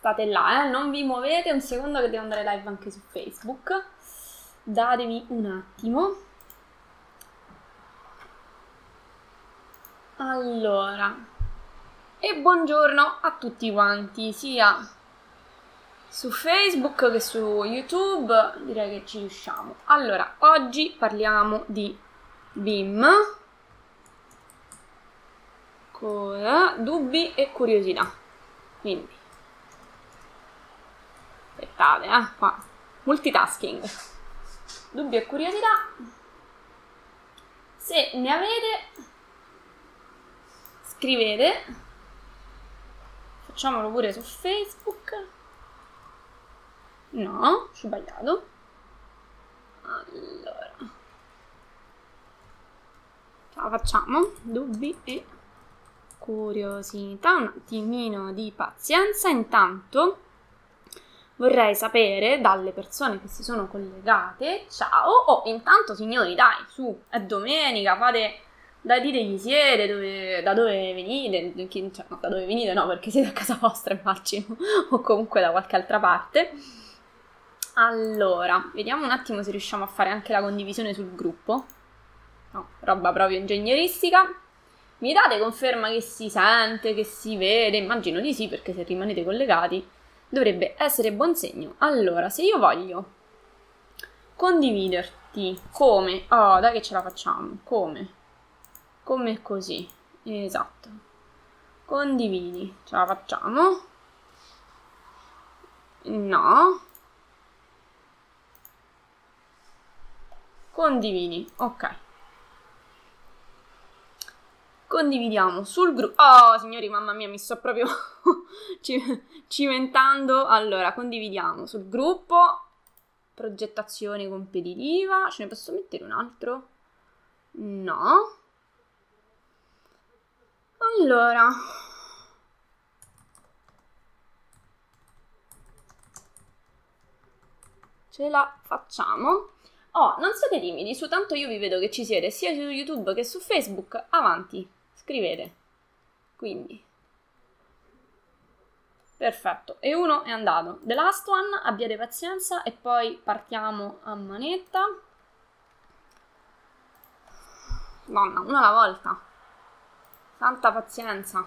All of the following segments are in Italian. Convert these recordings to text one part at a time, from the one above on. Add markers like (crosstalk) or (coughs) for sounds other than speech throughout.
State là, eh? non vi muovete un secondo che devo andare live anche su Facebook. Datemi un attimo. Allora, e buongiorno a tutti quanti, sia su Facebook che su YouTube, direi che ci riusciamo. Allora, oggi parliamo di BIM, con dubbi e curiosità. Quindi, aspettate, eh, qua, multitasking, dubbi e curiosità. Se ne avete, scrivete, facciamolo pure su Facebook. No, ho sbagliato. Allora, ce la facciamo, dubbi e curiosità, un attimino di pazienza. Intanto vorrei sapere dalle persone che si sono collegate, ciao, oh, intanto signori, dai, su, è domenica, fate da dite chi siete, dove, da dove venite, chi, cioè, no, da dove venite no, perché siete a casa vostra immagino, (laughs) o comunque da qualche altra parte. Allora, vediamo un attimo se riusciamo a fare anche la condivisione sul gruppo. No, roba proprio ingegneristica. Mi date conferma che si sente, che si vede? Immagino di sì, perché se rimanete collegati dovrebbe essere buon segno. Allora, se io voglio condividerti come... Oh, dai che ce la facciamo. Come? Come così. Esatto. Condividi. Ce la facciamo? No. Condividi. Ok condividiamo sul gruppo. Oh, signori, mamma mia, mi sto proprio (laughs) cimentando. Allora, condividiamo sul gruppo. Progettazione competitiva. Ce ne posso mettere un altro? No. Allora. Ce la facciamo. Oh, non siete timidi, su tanto io vi vedo che ci siete sia su YouTube che su Facebook. Avanti scrivete. Quindi. Perfetto. E uno è andato. The last one, abbiate pazienza e poi partiamo a manetta. Donna, una alla volta. Tanta pazienza.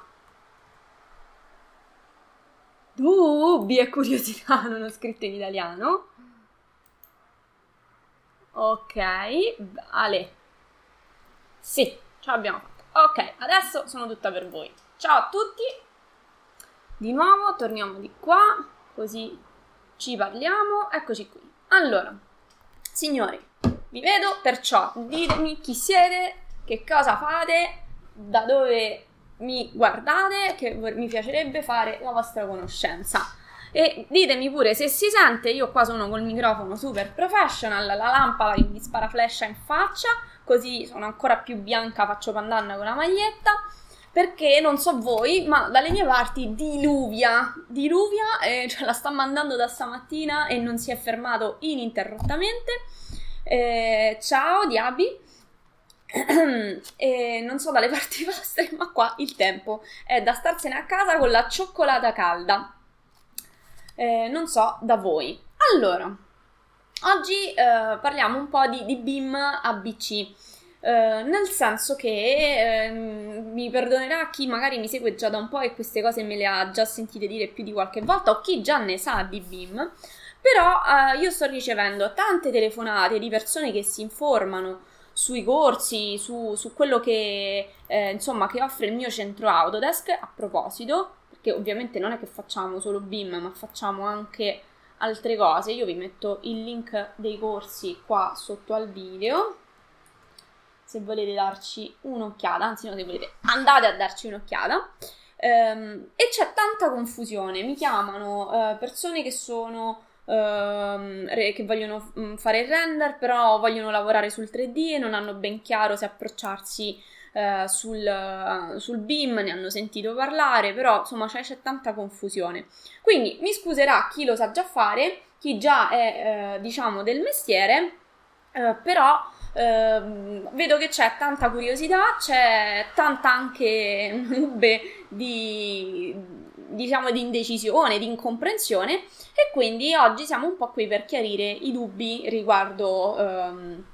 Dubbi e curiosità, (laughs) non ho scritto in italiano. Ok, Ale. Sì, ce l'abbiamo fatta. Ok, adesso sono tutta per voi. Ciao a tutti. Di nuovo torniamo di qua, così ci parliamo. Eccoci qui. Allora, signori, vi vedo, perciò ditemi chi siete, che cosa fate, da dove mi guardate, che mi piacerebbe fare la vostra conoscenza. E ditemi pure se si sente, io qua sono col microfono super professional, la lampada che mi spara flash in faccia così sono ancora più bianca, faccio pandanna con la maglietta. Perché non so voi, ma dalle mie parti diluvia, diluvia, (laughs) eh, cioè la sta mandando da stamattina e non si è fermato ininterrottamente. Eh, ciao Diaby, (clears throat) e non so dalle (laughs) parti vostre, ma qua il tempo è da starsene a casa con la cioccolata calda. Eh, non so da voi. Allora, Oggi eh, parliamo un po' di, di BIM ABC. Uh, nel senso che uh, mi perdonerà chi magari mi segue già da un po' e queste cose me le ha già sentite dire più di qualche volta o chi già ne sa di BIM, però uh, io sto ricevendo tante telefonate di persone che si informano sui corsi, su, su quello che, eh, insomma, che offre il mio centro Autodesk a proposito, perché ovviamente non è che facciamo solo BIM, ma facciamo anche altre cose, io vi metto il link dei corsi qua sotto al video se volete darci un'occhiata, anzi no, se volete andate a darci un'occhiata. Um, e c'è tanta confusione, mi chiamano uh, persone che sono uh, che vogliono um, fare il render, però vogliono lavorare sul 3D e non hanno ben chiaro se approcciarsi uh, sul, sul BIM, ne hanno sentito parlare, però insomma c'è, c'è tanta confusione. Quindi mi scuserà chi lo sa già fare, chi già è eh, diciamo del mestiere, eh, però eh, vedo che c'è tanta curiosità, c'è tanta anche (laughs) nube di diciamo di indecisione, di incomprensione e quindi oggi siamo un po' qui per chiarire i dubbi riguardo, ehm,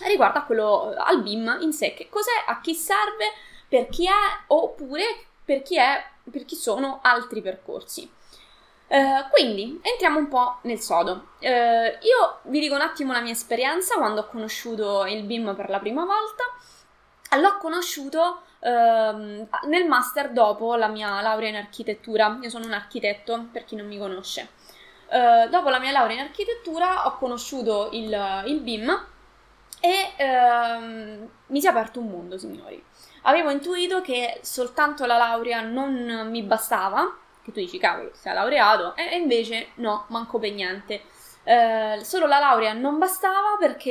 riguardo a quello, al BIM in sé, che cos'è, a chi serve, per chi è oppure per chi, è, per chi sono altri percorsi. Uh, quindi entriamo un po' nel sodo. Uh, io vi dico un attimo la mia esperienza quando ho conosciuto il BIM per la prima volta. L'ho conosciuto uh, nel master dopo la mia laurea in architettura. Io sono un architetto, per chi non mi conosce. dopo la mia laurea in architettura ho conosciuto il, il BIM e ehm, mi si è aperto un mondo, signori. Avevo intuito che soltanto la laurea non mi bastava che tu dici, cavolo, sei laureato, e invece no, manco per niente. Eh, solo la laurea non bastava perché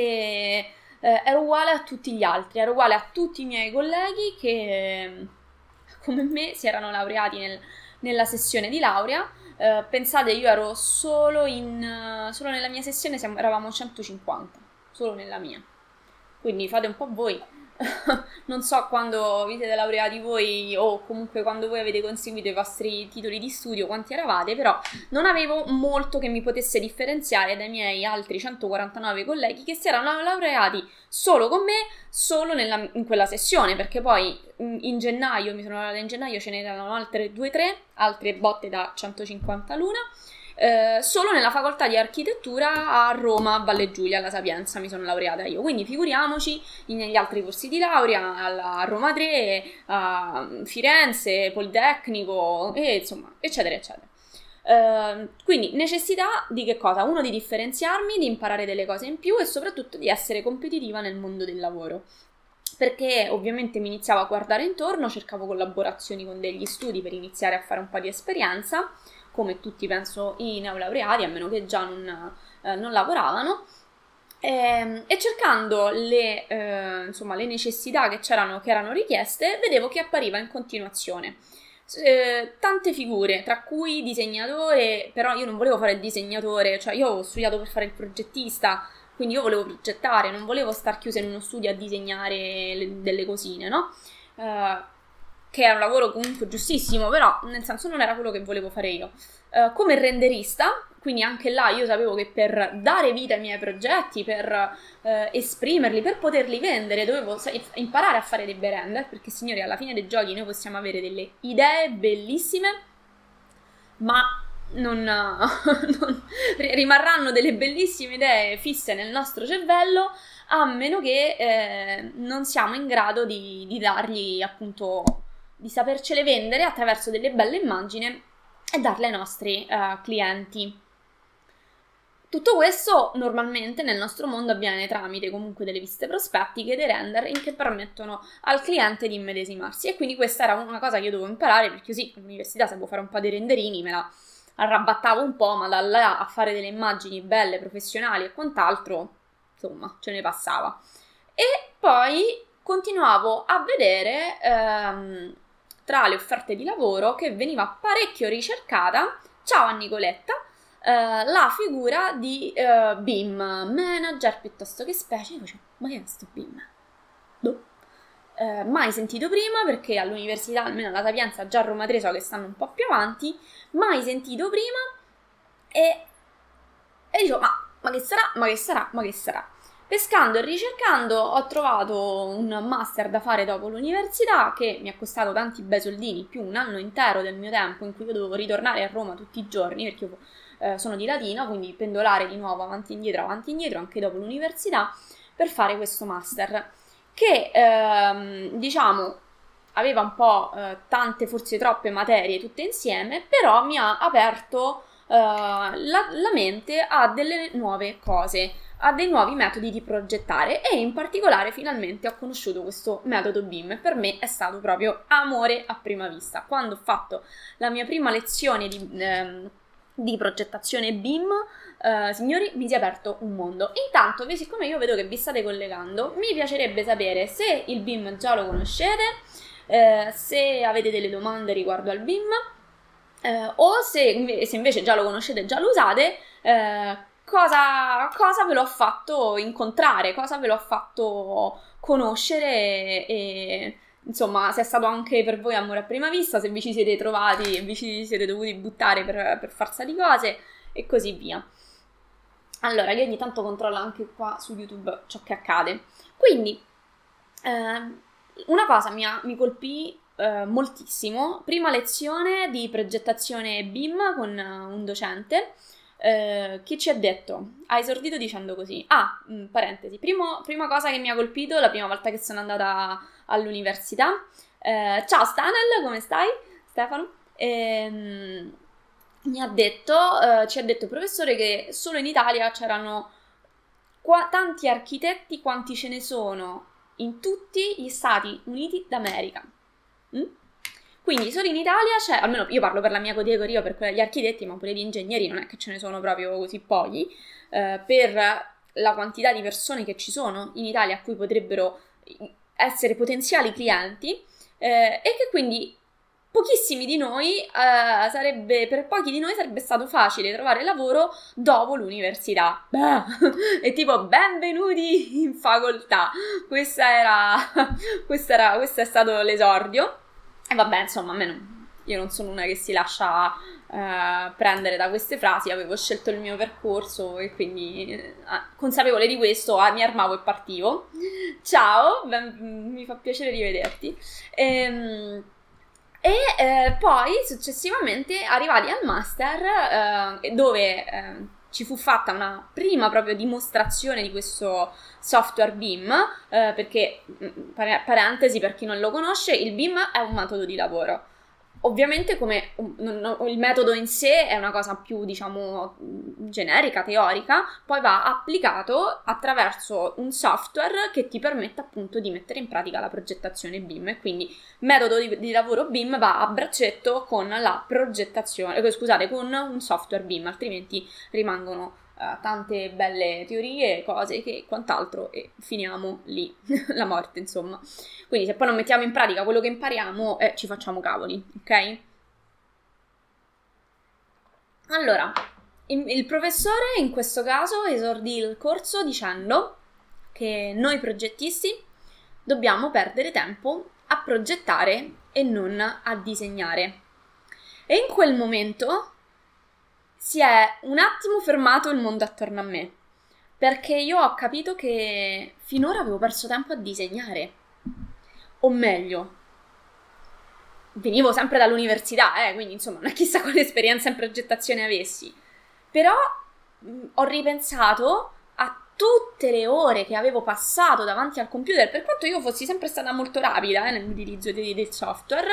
eh, ero uguale a tutti gli altri, ero uguale a tutti i miei colleghi che (laughs) come me si erano laureati nel, nella sessione di laurea. Eh, pensate, io ero solo in solo nella mia sessione, siamo, eravamo 150, solo nella mia. Quindi fate un po' voi (laughs) non so quando vi siete laureati voi o comunque quando voi avete conseguito i vostri titoli di studio quanti eravate, però non avevo molto che mi potesse differenziare dai miei altri 149 colleghi che si erano laureati solo con me, solo nella, in quella sessione, perché poi in, in gennaio, mi sono laureata in gennaio, ce n'erano altre 2-3, altre botte da 150 l'una. Eh, solo nella facoltà di architettura a Roma, Valle Giulia, alla Sapienza mi sono laureata io. Quindi figuriamoci negli altri corsi di laurea, a Roma 3, a Firenze, Politecnico, e insomma, eccetera, eccetera. Uh, quindi necessità di che cosa? Uno di differenziarmi, di imparare delle cose in più e soprattutto di essere competitiva nel mondo del lavoro. Perché ovviamente mi iniziavo a guardare intorno, cercavo collaborazioni con degli studi per iniziare a fare un po' di esperienza come tutti penso i neolaureati, a meno che già non, eh, non lavoravano. E, ehm, e, cercando le, eh, insomma, le necessità che, c'erano, che erano richieste, vedevo che appariva in continuazione. Eh, tante figure, tra cui disegnatore, però io non volevo fare il disegnatore, cioè io ho studiato per fare il progettista, quindi io volevo progettare, non volevo star chiusa in uno studio a disegnare le, delle cosine, no? Uh, che è un lavoro comunque giustissimo, però nel senso non era quello che volevo fare io. Uh, come renderista, quindi anche là io sapevo che per dare vita ai miei progetti, per uh, esprimerli, per poterli vendere, dovevo imparare a fare dei bei render, perché signori alla fine dei giochi noi possiamo avere delle idee bellissime, ma non, (laughs) non, rimarranno delle bellissime idee fisse nel nostro cervello a meno che eh, non siamo in grado di, di dargli appunto di sapercele vendere attraverso delle belle immagini e darle ai nostri uh, clienti. Tutto questo normalmente nel nostro mondo avviene tramite comunque delle viste prospettiche, dei render che permettono al cliente di immedesimarsi e quindi questa era una cosa che io dovevo imparare perché così all'università sapevo fare un po' di renderini, me la arrabattavo un po', ma da là a fare delle immagini belle, professionali e quant'altro, insomma, ce ne passava. E poi continuavo a vedere ehm, tra le offerte di lavoro che veniva parecchio ricercata, ciao a Nicoletta, eh, la figura di eh, BIM manager piuttosto che specie. Io facevo, ma che è questo BIM? Boh. Eh, mai sentito prima perché all'università, almeno alla Sapienza, già a Roma 3 so che stanno un po' più avanti, mai sentito prima e, e dicevo, ma, ma che sarà, ma che sarà, ma che sarà? Pescando e ricercando ho trovato un master da fare dopo l'università che mi ha costato tanti bei soldini, più un anno intero del mio tempo in cui io dovevo ritornare a Roma tutti i giorni perché io eh, sono di Latina, quindi pendolare di nuovo avanti e indietro, avanti e indietro anche dopo l'università per fare questo master che ehm, diciamo aveva un po' eh, tante, forse troppe materie tutte insieme, però mi ha aperto eh, la, la mente a delle nuove cose a dei nuovi metodi di progettare e in particolare finalmente ho conosciuto questo metodo BIM e per me è stato proprio amore a prima vista. Quando ho fatto la mia prima lezione di, ehm, di progettazione BIM, eh, signori, mi si è aperto un mondo. Intanto, siccome io vedo che vi state collegando, mi piacerebbe sapere se il BIM già lo conoscete, eh, se avete delle domande riguardo al BIM. Eh, o se, se, invece già lo conoscete e già lo usate, eh, cosa, cosa ve l'ho fatto incontrare, cosa ve l'ho fatto conoscere e insomma, se è stato anche per voi amore a prima vista, se vi ci siete trovati e vi ci siete dovuti buttare per, per forza di cose e così via. Allora, io ogni tanto controllo anche qua su YouTube ciò che accade. Quindi, eh, una cosa mi, mi colpì eh, moltissimo. Prima lezione di progettazione BIM con un docente eh, che ci ha detto, ha esordito dicendo così, ah, mh, mm, parentesi, primo, prima cosa che mi ha colpito la prima volta che sono andata all'università, eh, ciao Stanel, come stai? Stefano? Ehm, mi ha detto, eh, ci ha detto il professore che solo in Italia c'erano qua, tanti architetti quanti ce ne sono in tutti gli Stati Uniti d'America. Mm? Quindi solo in Italia c'è, almeno io parlo per la mia categoria, per quella degli architetti, ma pure di ingegneri non è che ce ne sono proprio così pochi, eh, per la quantità di persone che ci sono in Italia a cui potrebbero essere potenziali clienti eh, e che quindi pochissimi di noi eh, sarebbe, per pochi di noi sarebbe stato facile trovare lavoro dopo l'università. Beh, (laughs) e tipo benvenuti in facoltà. Questa era, (laughs) questa era, questo è stato l'esordio. E vabbè, insomma, a me non, io non sono una che si lascia uh, prendere da queste frasi, avevo scelto il mio percorso e quindi uh, consapevole di questo uh, mi armavo e partivo. Ciao, ben, mi fa piacere rivederti. Ehm, e eh, poi successivamente arrivati al master eh, dove eh, ci fu fatta una prima proprio dimostrazione di questo software BIM, eh, perché, mm, parentesi per chi non lo conosce, il BIM è un metodo di lavoro Ovviamente come il metodo in sé è una cosa più, diciamo, generica, teorica, poi va applicato attraverso un software che ti permette appunto di mettere in pratica la progettazione BIM e quindi metodo di, di lavoro BIM va a braccetto con la progettazione, eh, scusate, con un software BIM, altrimenti rimangono uh, tante belle teorie, cose che quant'altro e finiamo lì, (laughs) la morte insomma. Quindi se poi non mettiamo in pratica quello che impariamo eh, ci facciamo cavoli, ok? Allora, il professore in questo caso esordì il corso dicendo che noi progettisti dobbiamo perdere tempo a progettare e non a disegnare. E in quel momento si è un attimo fermato il mondo attorno a me, perché io ho capito che finora avevo perso tempo a disegnare. O meglio, venivo sempre dall'università, eh, quindi insomma non è chissà quale esperienza in progettazione avessi. Però mh, ho ripensato a tutte le ore che avevo passato davanti al computer, per quanto io fossi sempre stata molto rapida eh, nell'utilizzo di, del software,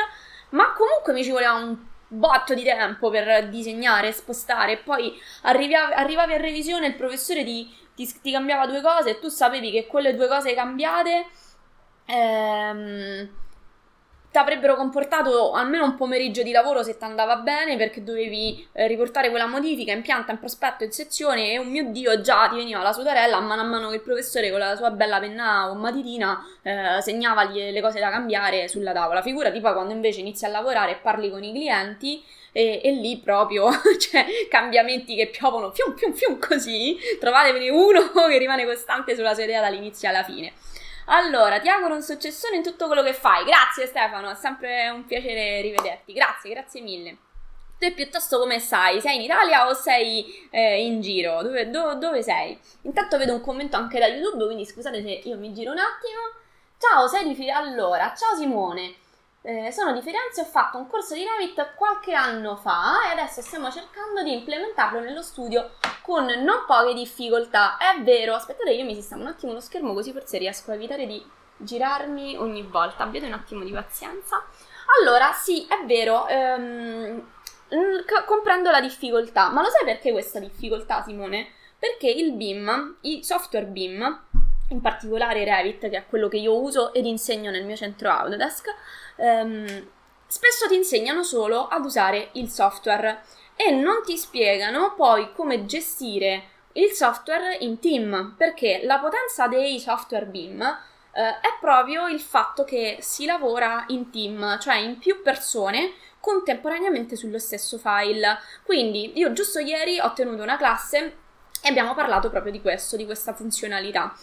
ma comunque mi ci voleva un botto di tempo per disegnare, spostare, poi arrivavi, arrivavi a revisione, il professore ti, ti, ti, cambiava due cose e tu sapevi che quelle due cose cambiate ehm, ti avrebbero comportato almeno un pomeriggio di lavoro se ti andava bene perché dovevi eh, riportare quella modifica in pianta, in prospetto, in sezione e oh mio dio già ti veniva la sudarella a mano a mano che il professore con la sua bella penna o matitina eh, segnava le cose da cambiare sulla tavola. Figurati poi quando invece inizi a lavorare e parli con i clienti e, e lì proprio (laughs) cioè cambiamenti che piovono fium fium fium così, trovatevene uno (laughs) che rimane costante sulla sua dall'inizio alla fine. Allora, ti auguro un successone in tutto quello che fai. Grazie Stefano, è sempre un piacere rivederti. Grazie, grazie mille. Tu piuttosto come stai? Sei in Italia o sei eh, in giro? Dove, do, dove sei? Intanto vedo un commento anche da YouTube, quindi scusate se io mi giro un attimo. Ciao, sei di Firenze? Allora, ciao Simone. Eh, sono di Firenze, ho fatto un corso di Revit qualche anno fa e adesso stiamo cercando di implementarlo nello studio con non poche difficoltà. È vero, aspettate, io mi sistemo un attimo lo schermo così forse riesco a evitare di girarmi ogni volta. Abbiate un attimo di pazienza. Allora, sì, è vero, ehm, comprendo la difficoltà, ma lo sai perché questa difficoltà, Simone? Perché il BIM, i software BIM, in particolare Revit, che è quello che io uso ed insegno nel mio centro Autodesk, ehm, spesso ti insegnano solo ad usare il software e non ti spiegano poi come gestire il software in team, perché la potenza dei software BIM eh, è proprio il fatto che si lavora in team, cioè in più persone contemporaneamente sullo stesso file. Quindi io giusto ieri ho tenuto una classe e abbiamo parlato proprio di questo, di questa funzionalità.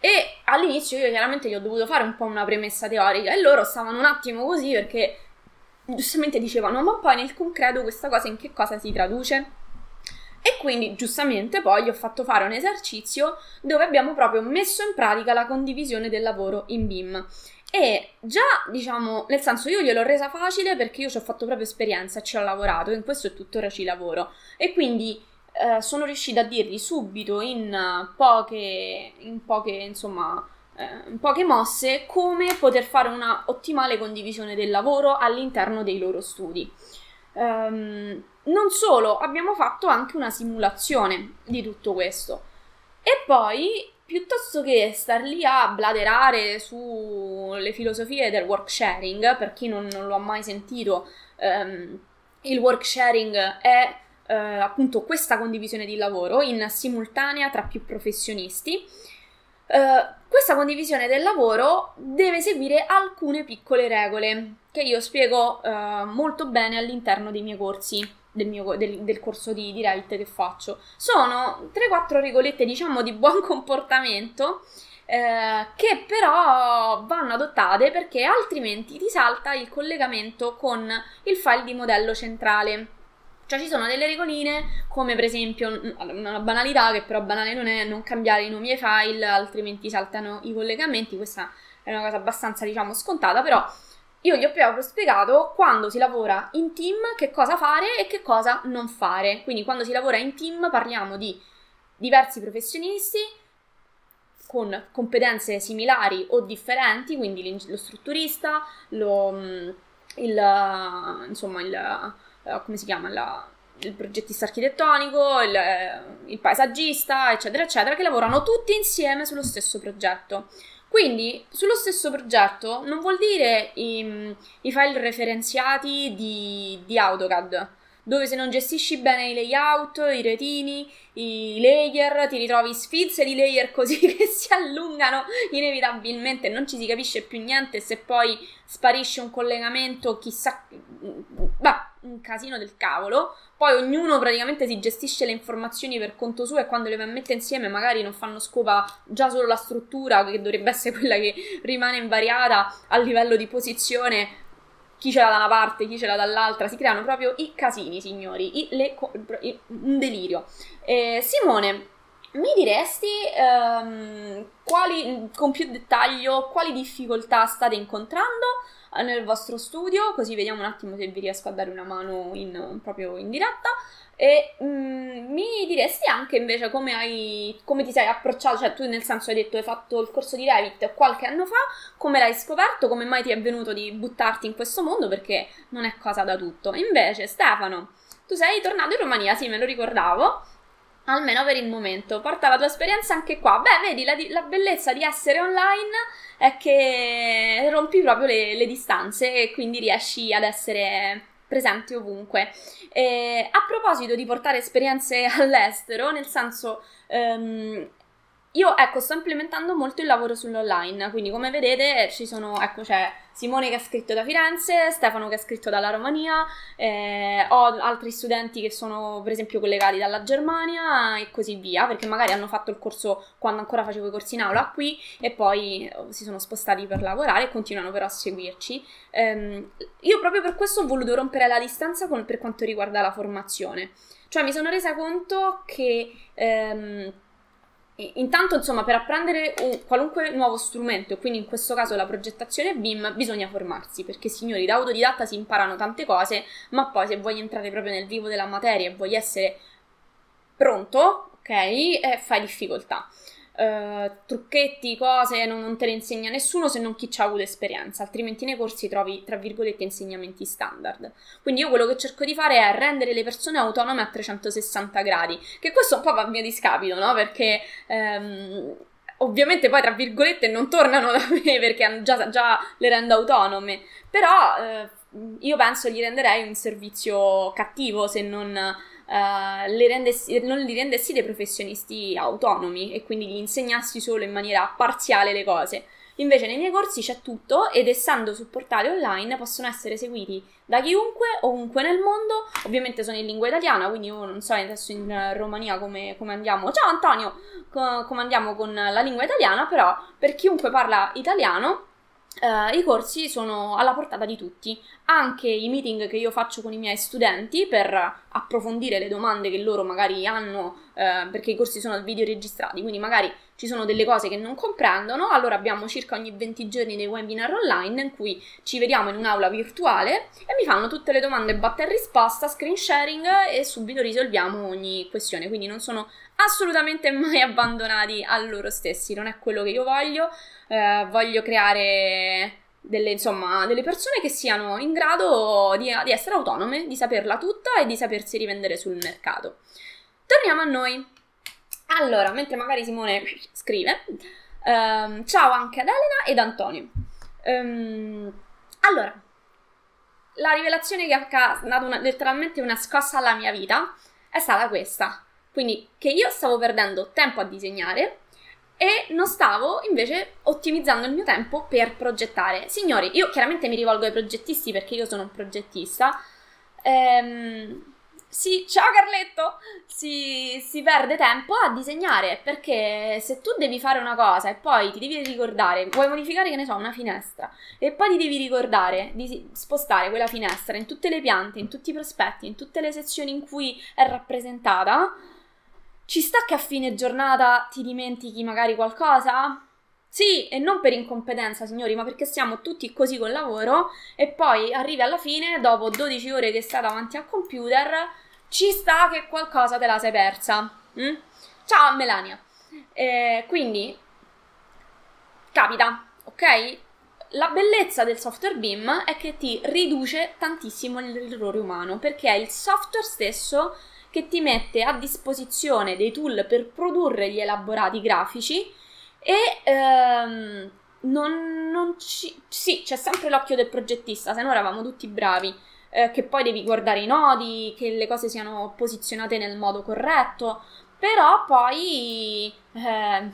E all'inizio io chiaramente gli ho dovuto fare un po' una premessa teorica e loro stavano un attimo così perché giustamente dicevano ma poi nel concreto questa cosa in che cosa si traduce? E quindi giustamente poi gli ho fatto fare un esercizio dove abbiamo proprio messo in pratica la condivisione del lavoro in BIM. E già, diciamo, nel senso io gliel'ho resa facile perché io ci ho fatto proprio esperienza, ci ho lavorato, in questo e tuttora ci lavoro. E quindi eh, sono riuscita a dirgli subito in poche, in poche, insomma, eh, poche mosse come poter fare una ottimale condivisione del lavoro all'interno dei loro studi. Um, non solo, abbiamo fatto anche una simulazione di tutto questo. E poi, piuttosto che star lì a bladerare sulle filosofie del work sharing, per chi non, non lo ha mai sentito, um, il work sharing è uh, appunto questa condivisione di lavoro in simultanea tra più professionisti. Uh, questa condivisione del lavoro deve seguire alcune piccole regole che io spiego uh, molto bene all'interno dei miei corsi del, mio, del, del corso di, di Revit che faccio. Sono 3-4 regolette, diciamo, di buon (laughs) comportamento. Eh, che però vanno adottate perché altrimenti ti salta il collegamento con il file di modello centrale. Cioè ci sono delle regoline come per esempio una banalità che però banale non è non cambiare i nomi ai file altrimenti saltano i collegamenti, questa è una cosa abbastanza diciamo scontata però io gli ho proprio spiegato quando si lavora in team che cosa fare e che cosa non fare. Quindi quando si lavora in team parliamo di diversi professionisti con competenze similari o differenti, quindi lo strutturista, lo, mm, il, insomma, il, eh, come si chiama, la, il progettista architettonico, il, il paesaggista, eccetera, eccetera, che lavorano tutti insieme sullo stesso progetto. Quindi, sullo stesso progetto non vuol dire i, i file referenziati di, di, AutoCAD, dove se non gestisci bene i layout, i retini, i layer, ti ritrovi sfilze di layer così (laughs) che si allungano inevitabilmente, non ci si capisce più niente se poi sparisce un collegamento, chissà, bah, un casino del cavolo. Poi ognuno praticamente si gestisce le informazioni per conto suo e quando le mettere insieme magari non fanno scopa già solo la struttura, che dovrebbe essere quella che rimane invariata a livello di posizione. Chi ce l'ha da una parte, chi ce l'ha dall'altra, si creano proprio i casini, signori, i, le, i, un delirio. Eh, Simone, mi diresti um, quali, con più dettaglio quali difficoltà state incontrando nel vostro studio, così vediamo un attimo se vi riesco a dare una mano in, proprio in diretta. E mm, mi diresti anche invece come, hai, come ti sei approcciato, cioè tu nel senso hai detto hai fatto il corso di Revit qualche anno fa, come l'hai scoperto, come mai ti è venuto di buttarti in questo mondo, perché non è cosa da tutto. Invece Stefano, tu sei tornato in Romania, sì me lo ricordavo, almeno per il momento. Porta la tua esperienza anche qua. Beh, vedi, la, la bellezza di essere online è che rompi proprio le, le distanze e quindi riesci ad essere presente ovunque. E a proposito di portare esperienze (laughs) all'estero, nel senso... Um, io, ecco, sto implementando molto il lavoro sull'online, quindi come vedete ci sono, ecco, c'è Simone che ha scritto da Firenze, Stefano che ha scritto dalla Romania, eh, ho altri studenti che sono per esempio collegati dalla Germania e così via, perché magari hanno fatto il corso quando ancora facevo i corsi in aula qui e poi oh, si sono spostati per lavorare e continuano però a seguirci. Um, io proprio per questo ho voluto rompere la distanza con, per quanto riguarda la formazione. Cioè mi sono resa conto che... Um, Intanto, insomma, per apprendere un, qualunque nuovo strumento, quindi in questo caso la progettazione BIM, bisogna formarsi, perché signori, da autodidatta si imparano tante cose, ma poi se vuoi entrare proprio nel vivo della materia e vuoi essere pronto, ok, eh, fai difficoltà. Uh, trucchetti, cose, non, non, te le insegna nessuno se non chi ci ha avuto esperienza, altrimenti nei corsi trovi, tra virgolette, insegnamenti standard. Quindi io quello che cerco di fare è rendere le persone autonome a 360 gradi, che questo un po' va a mio discapito, no? Perché... Um, ovviamente poi tra virgolette non tornano da me (laughs) perché già, già le rendo autonome, però eh, io penso gli renderei un servizio cattivo se non uh, rendessi, non li rendessi dei professionisti autonomi e quindi gli insegnassi solo in maniera parziale le cose. Invece nei miei corsi c'è tutto ed essendo supportati online possono essere seguiti da chiunque, ovunque nel mondo. Ovviamente sono in lingua italiana, quindi io non so adesso in Romania come, come andiamo. Ciao Antonio! Co- come andiamo con la lingua italiana, però per chiunque parla italiano Uh, I corsi sono alla portata di tutti, anche i meeting che io faccio con i miei studenti per approfondire le domande che loro magari hanno, uh, perché i corsi sono video registrati, quindi magari ci sono delle cose che non comprendono, allora abbiamo circa ogni 20 giorni dei webinar online in cui ci vediamo in un'aula virtuale e mi fanno tutte le domande batta e risposta, screen sharing e subito risolviamo ogni questione, quindi non sono assolutamente mai (laughs) abbandonati a loro stessi, non è quello che io voglio, eh, voglio creare delle, insomma, delle persone che siano in grado di, di essere autonome, di saperla tutta e di sapersi rivendere sul mercato. Torniamo a noi. Allora, mentre magari Simone scrive, um, ciao anche ad Elena ed Antonio. Um, allora, la rivelazione che ha dato una, letteralmente una scossa alla mia vita è stata questa. Quindi che io stavo perdendo tempo a disegnare e non stavo invece ottimizzando il mio tempo per progettare. Signori, io chiaramente mi rivolgo ai progettisti perché io sono un progettista. Ehm, sì, ciao Carletto! Si, si, perde tempo a disegnare perché se tu devi fare una cosa e poi ti devi ricordare, vuoi modificare, che ne so, una finestra e poi ti devi ricordare di spostare quella finestra in tutte le piante, in tutti i prospetti, in tutte le sezioni in cui è rappresentata, ci sta che a fine giornata ti dimentichi magari qualcosa? Sì, e non per incompetenza, signori, ma perché siamo tutti così col lavoro e poi arrivi alla fine, dopo 12 ore che stai davanti al computer, ci sta che qualcosa te la sei persa. Mm? Ciao Melania. Eh, quindi, capita, ok? La bellezza del software BIM è che ti riduce tantissimo l'errore umano, perché è il software stesso che ti mette a disposizione dei tool per produrre gli elaborati grafici e ehm, non, non ci... Sì, c'è sempre l'occhio del progettista, se no eravamo tutti bravi, eh, che poi devi guardare i nodi, che le cose siano posizionate nel modo corretto, però poi eh,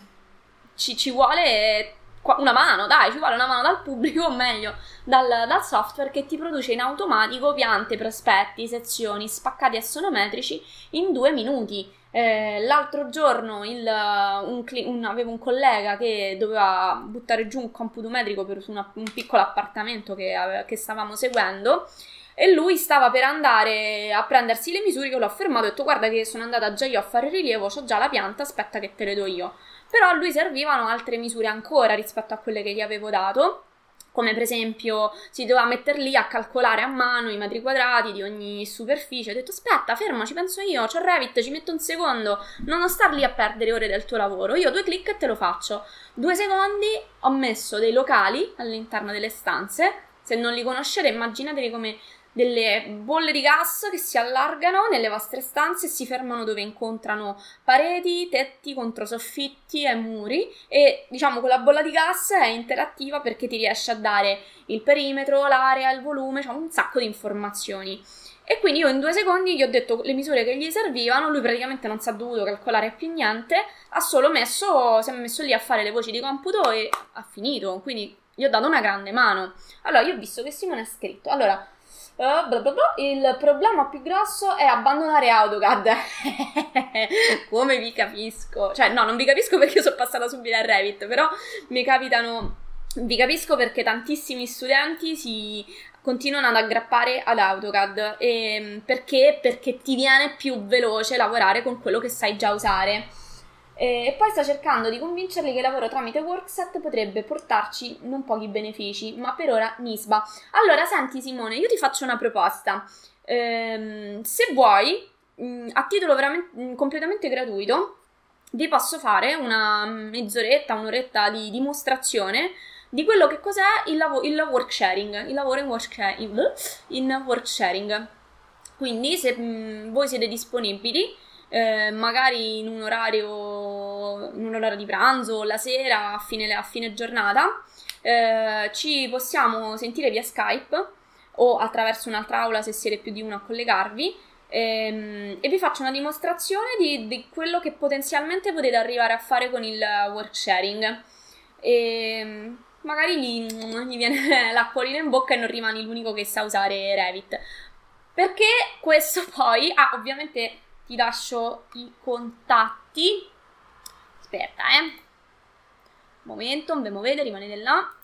ci, ci vuole una mano, dai, ci vuole una mano dal pubblico, (laughs) o meglio, dal, dal, software che ti produce in automatico piante, prospetti, sezioni spaccati assonometrici in due minuti. Eh, l'altro giorno il, un, un, avevo un collega che doveva buttare giù un computo metrico per una, un piccolo appartamento che, che stavamo seguendo e lui stava per andare a prendersi le misure, io l'ho fermato e ho detto guarda che sono andata già io a fare rilievo, ho già la pianta, aspetta che te le do io. Però a lui servivano altre misure ancora rispetto a quelle che gli avevo dato come per esempio si doveva mettere lì a calcolare a mano i metri quadrati di ogni superficie. Ho detto aspetta, ferma, ci penso io, c'ho Revit, ci metto un secondo, non star lì a perdere ore del tuo lavoro. Io due clic e te lo faccio. Due secondi ho messo dei locali all'interno delle stanze. Se non li conoscete, immaginatevi come delle bolle di gas che si allargano nelle vostre stanze e si fermano dove incontrano pareti, tetti, controsoffitti e muri e diciamo quella bolla di gas è interattiva perché ti riesce a dare il perimetro, l'area, il volume, cioè un sacco di informazioni. E quindi io in due secondi gli ho detto le misure che gli servivano, lui praticamente non si è dovuto calcolare più niente, ha solo messo, si è messo lì a fare le voci di computo e ha finito, quindi gli ho dato una grande mano. Allora, io ho visto che Simone ha scritto, allora, Uh, blah blah blah. Il problema più grosso è abbandonare AutoCAD. (laughs) Come vi capisco? Cioè, no, non vi capisco perché sono passata subito a Revit, però mi capitano. Vi capisco perché tantissimi studenti si continuano ad aggrappare ad AutoCAD. E ehm, perché? Perché ti viene più veloce lavorare con quello che sai già usare. E poi sta cercando di convincerli che il lavoro tramite Workset potrebbe portarci non pochi benefici, ma per ora nisba. Allora, senti Simone, io ti faccio una proposta. Ehm, se vuoi, a titolo veramente completamente gratuito, vi posso fare una mezz'oretta, un'oretta di dimostrazione di quello che cos'è il, lav- il work sharing, il lavoro in work, in, in work sharing. Quindi, se mh, voi siete disponibili, eh, magari in un orario, in un orario di pranzo la sera a fine, a fine giornata, eh, ci possiamo sentire via Skype o attraverso un'altra aula se siete più di uno a collegarvi ehm, e vi faccio una dimostrazione di, di, quello che potenzialmente potete arrivare a fare con il work sharing. E, ehm, magari gli, gli viene (laughs) l'acquolina in bocca e non rimani l'unico che sa usare Revit. Perché questo poi, ah, ovviamente ti lascio i contatti. Aspetta, eh. Momento, non ve muovete, rimanete là.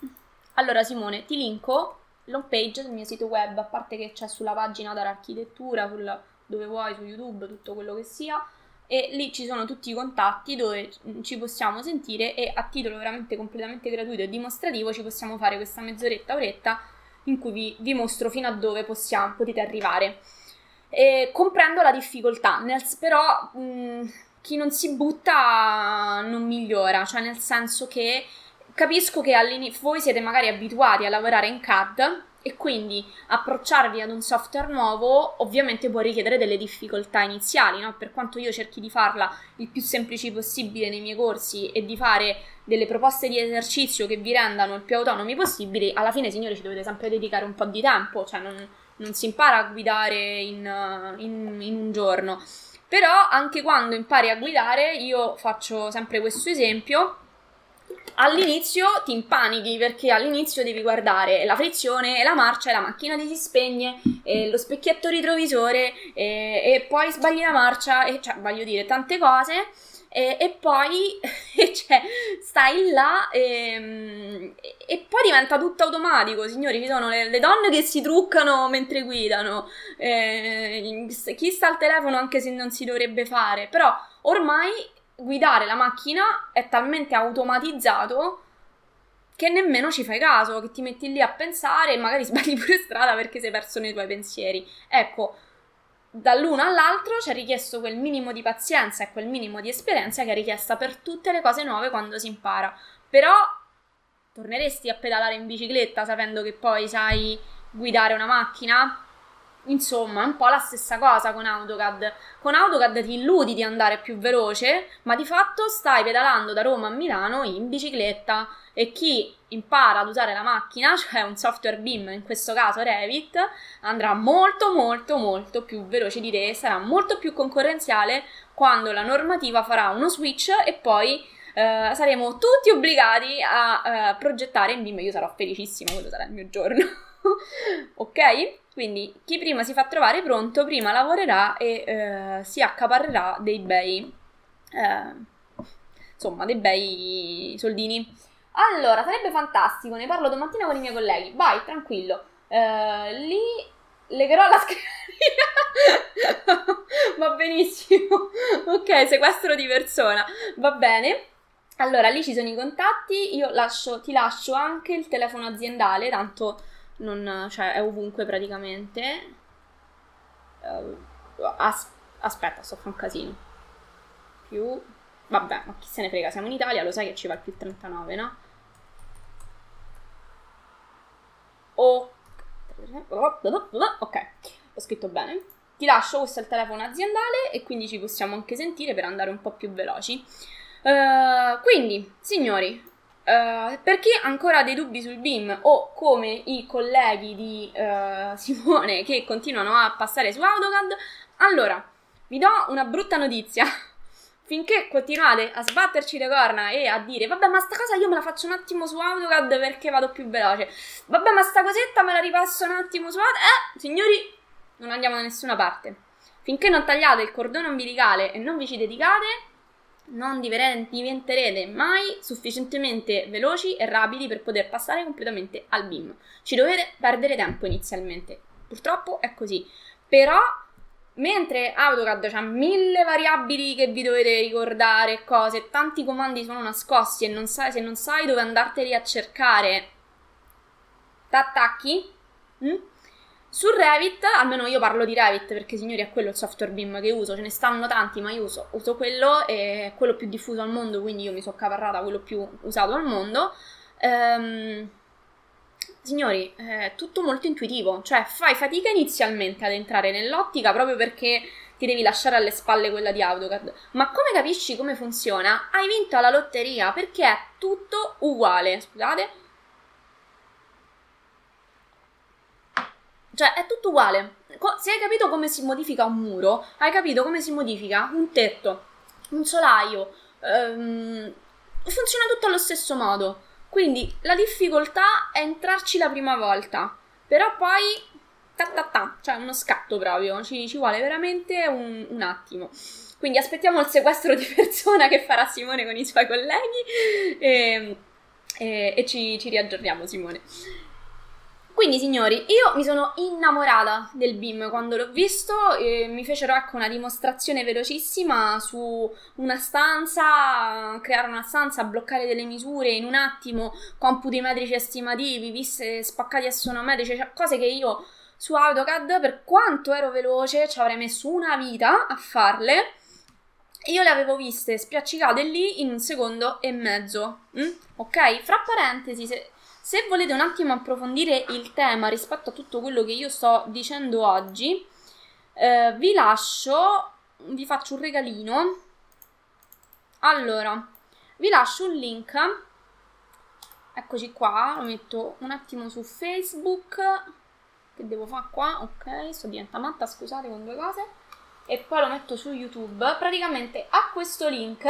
Allora, Simone, ti linko l'home page del mio sito web, a parte che c'è sulla pagina dell'architettura, sul, dove vuoi, su YouTube, tutto quello che sia e lì ci sono tutti i contatti dove ci possiamo sentire e a titolo veramente completamente gratuito e dimostrativo ci possiamo fare questa mezz'oretta, oretta in cui vi, vi mostro fino a dove possiamo, potete arrivare. E comprendo la difficoltà, nel, però mh, chi non si butta non migliora, cioè nel senso che capisco che voi siete magari abituati a lavorare in CAD e quindi approcciarvi ad un software nuovo ovviamente può richiedere delle difficoltà iniziali, no? per quanto io cerchi di farla il più semplice possibile nei miei corsi e di fare delle proposte di esercizio che vi rendano il più autonomi possibili, alla fine signori ci dovete sempre dedicare un po' di tempo, cioè non, non si impara a guidare in, in, in un giorno. Però anche quando impari a guidare, io faccio sempre questo esempio, all'inizio ti impanichi perché all'inizio devi guardare la frizione, la marcia, la macchina ti si spegne, lo specchietto retrovisore e, e, poi sbagli la marcia, e, cioè voglio dire tante cose. E, e poi (laughs) cioè, stai là e, e, poi diventa tutto automatico, signori. Ci sono le, le donne che si truccano mentre guidano, eh, chi sta al telefono anche se non si dovrebbe fare, però ormai guidare la macchina è talmente automatizzato che nemmeno ci fai caso, che ti metti lì a pensare e magari (laughs) sbagli pure strada perché sei perso nei tuoi pensieri. Ecco, dall'uno all'altro ci è richiesto quel minimo di pazienza e quel minimo di esperienza che è richiesta per tutte le cose nuove quando si impara. Però torneresti a pedalare in bicicletta sapendo che poi sai guidare una macchina? Insomma, è un po' la stessa cosa con AutoCAD. Con AutoCAD ti illudi di andare più veloce, ma di fatto stai pedalando da Roma a Milano in bicicletta e chi impara ad usare la macchina, (laughs) cioè un software BIM, in questo caso Revit, andrà molto molto molto più veloce di te, sarà molto più concorrenziale quando la normativa farà uno switch e poi uh, saremo tutti obbligati a uh, progettare in BIM. Io sarò felicissima, quello sarà il mio giorno. (laughs) ok? Quindi chi prima si fa trovare pronto, prima lavorerà e eh, si accaparrerà dei bei, eh, insomma, dei bei soldini. Allora, sarebbe fantastico, ne parlo domattina con i miei colleghi. Vai, tranquillo. Eh, lì legherò la (laughs) scrivania. Va benissimo. ok, sequestro di persona. Va bene. Allora, lì ci sono i contatti. Io lascio, ti lascio anche il telefono aziendale, tanto non, cioè è ovunque praticamente. Uh, as- aspetta, sto fa un casino. Più... Vabbè, ma chi se ne frega, siamo in Italia, lo sai che ci va il più 39, no? Oh. Ok, ho scritto bene. Ti lascio, questo è il telefono aziendale e quindi ci possiamo anche sentire per andare un po' più veloci. Uh, quindi, signori, Uh, per chi ha ancora dei dubbi sul BIM o come i colleghi di uh, (laughs) Simone che continuano a passare su AutoCAD, allora vi do una brutta notizia. (laughs) Finché continuate a sbatterci le corna e a dire vabbè ma sta cosa io me la faccio un attimo su AutoCAD perché vado più veloce, vabbè ma sta cosetta me la ripasso un attimo su AutoCAD, eh signori non andiamo da nessuna parte. Finché non tagliate il cordone ombelicale e non vi ci dedicate, non diventerete mai sufficientemente veloci e rapidi per poter passare completamente al BIM. Ci dovete perdere tempo inizialmente. Purtroppo è così. Però, mentre AutoCAD ha mille variabili che vi dovete ricordare, cose, tanti comandi sono nascosti e non sai, se non sai dove andarteli a cercare, t'attacchi. Mm? Su Revit, almeno io parlo di Revit perché signori è quello il software BIM che uso, ce ne stanno tanti ma io uso, uso quello, è quello più diffuso al mondo, quindi io mi sono caparrata quello più usato al mondo. Ehm, signori, è tutto molto intuitivo, cioè fai fatica inizialmente ad entrare nell'ottica proprio perché ti devi lasciare alle spalle quella di AutoCAD. Ma come capisci come funziona? Hai vinto alla lotteria perché è tutto uguale, scusate Cioè, è tutto uguale. Se hai capito come si modifica un muro, hai capito come si modifica un tetto, un solaio. Ehm, funziona tutto allo stesso modo. Quindi la difficoltà è entrarci la prima volta, però poi ta ta ta, cioè uno scatto proprio, ci, ci vuole veramente un, un, attimo. Quindi aspettiamo il sequestro di persona che farà Simone con i suoi colleghi e, e, e ci, ci riaggiorniamo Simone. Quindi, signori, io mi sono innamorata del BIM quando l'ho visto e mi fecero ecco una dimostrazione velocissima su una stanza, creare una stanza, bloccare delle misure in un attimo, computi metrici estimativi, viste spaccati assonometrici, cioè cose che io su AutoCAD, per quanto ero veloce, ci avrei messo una vita a farle. Io le avevo viste spiaccicate lì in un secondo e mezzo. Mm? Ok? Fra parentesi, se se volete un attimo approfondire il tema rispetto a tutto quello che io sto dicendo oggi, eh, vi lascio, vi faccio un regalino. Allora, vi lascio un link. Eccoci qua, lo metto un attimo su Facebook. Che devo fare qua? Ok, sto diventando matta, scusate con due cose. E poi lo metto su YouTube. Praticamente a questo link,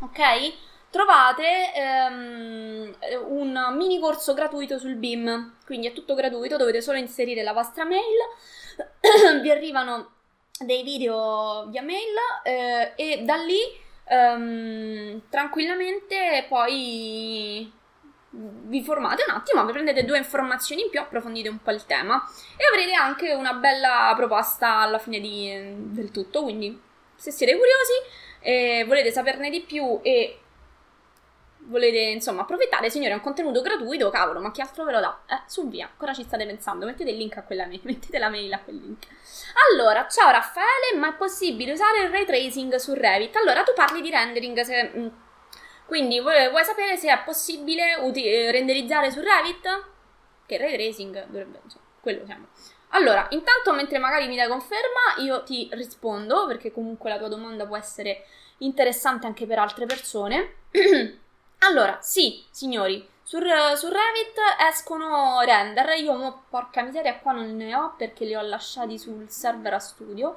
ok? Trovate ehm, un mini corso gratuito sul BIM, quindi è tutto gratuito, dovete solo inserire la vostra mail, (clears throat) vi arrivano dei video via mail eh, e da lì ehm, tranquillamente poi vi formate un attimo, vi prendete due informazioni in più, approfondite un po' il tema e avrete anche una bella proposta alla fine di, del tutto, quindi se siete curiosi e volete saperne di più e volete insomma approfittare, signore, è un contenuto gratuito, cavolo, ma chi altro ve lo dà? Eh, su via, cosa ci state pensando? Mettete il link a quella mail, (laughs) mettete la mail a quel link. Allora, ciao Raffaele, ma è possibile usare il ray tracing su Revit? Allora, tu parli di rendering, se, mm, quindi vuoi, vuoi, sapere se è possibile uti- eh, renderizzare su Revit? Che ray tracing dovrebbe, insomma, quello siamo. Allora, intanto mentre magari mi dai conferma, io ti rispondo, perché comunque la tua domanda può essere interessante anche per altre persone. (clears throat) Allora, sì, signori, su, su, Revit escono render. Io, mo, porca miseria, qua non ne ho perché li ho lasciati sul server a studio.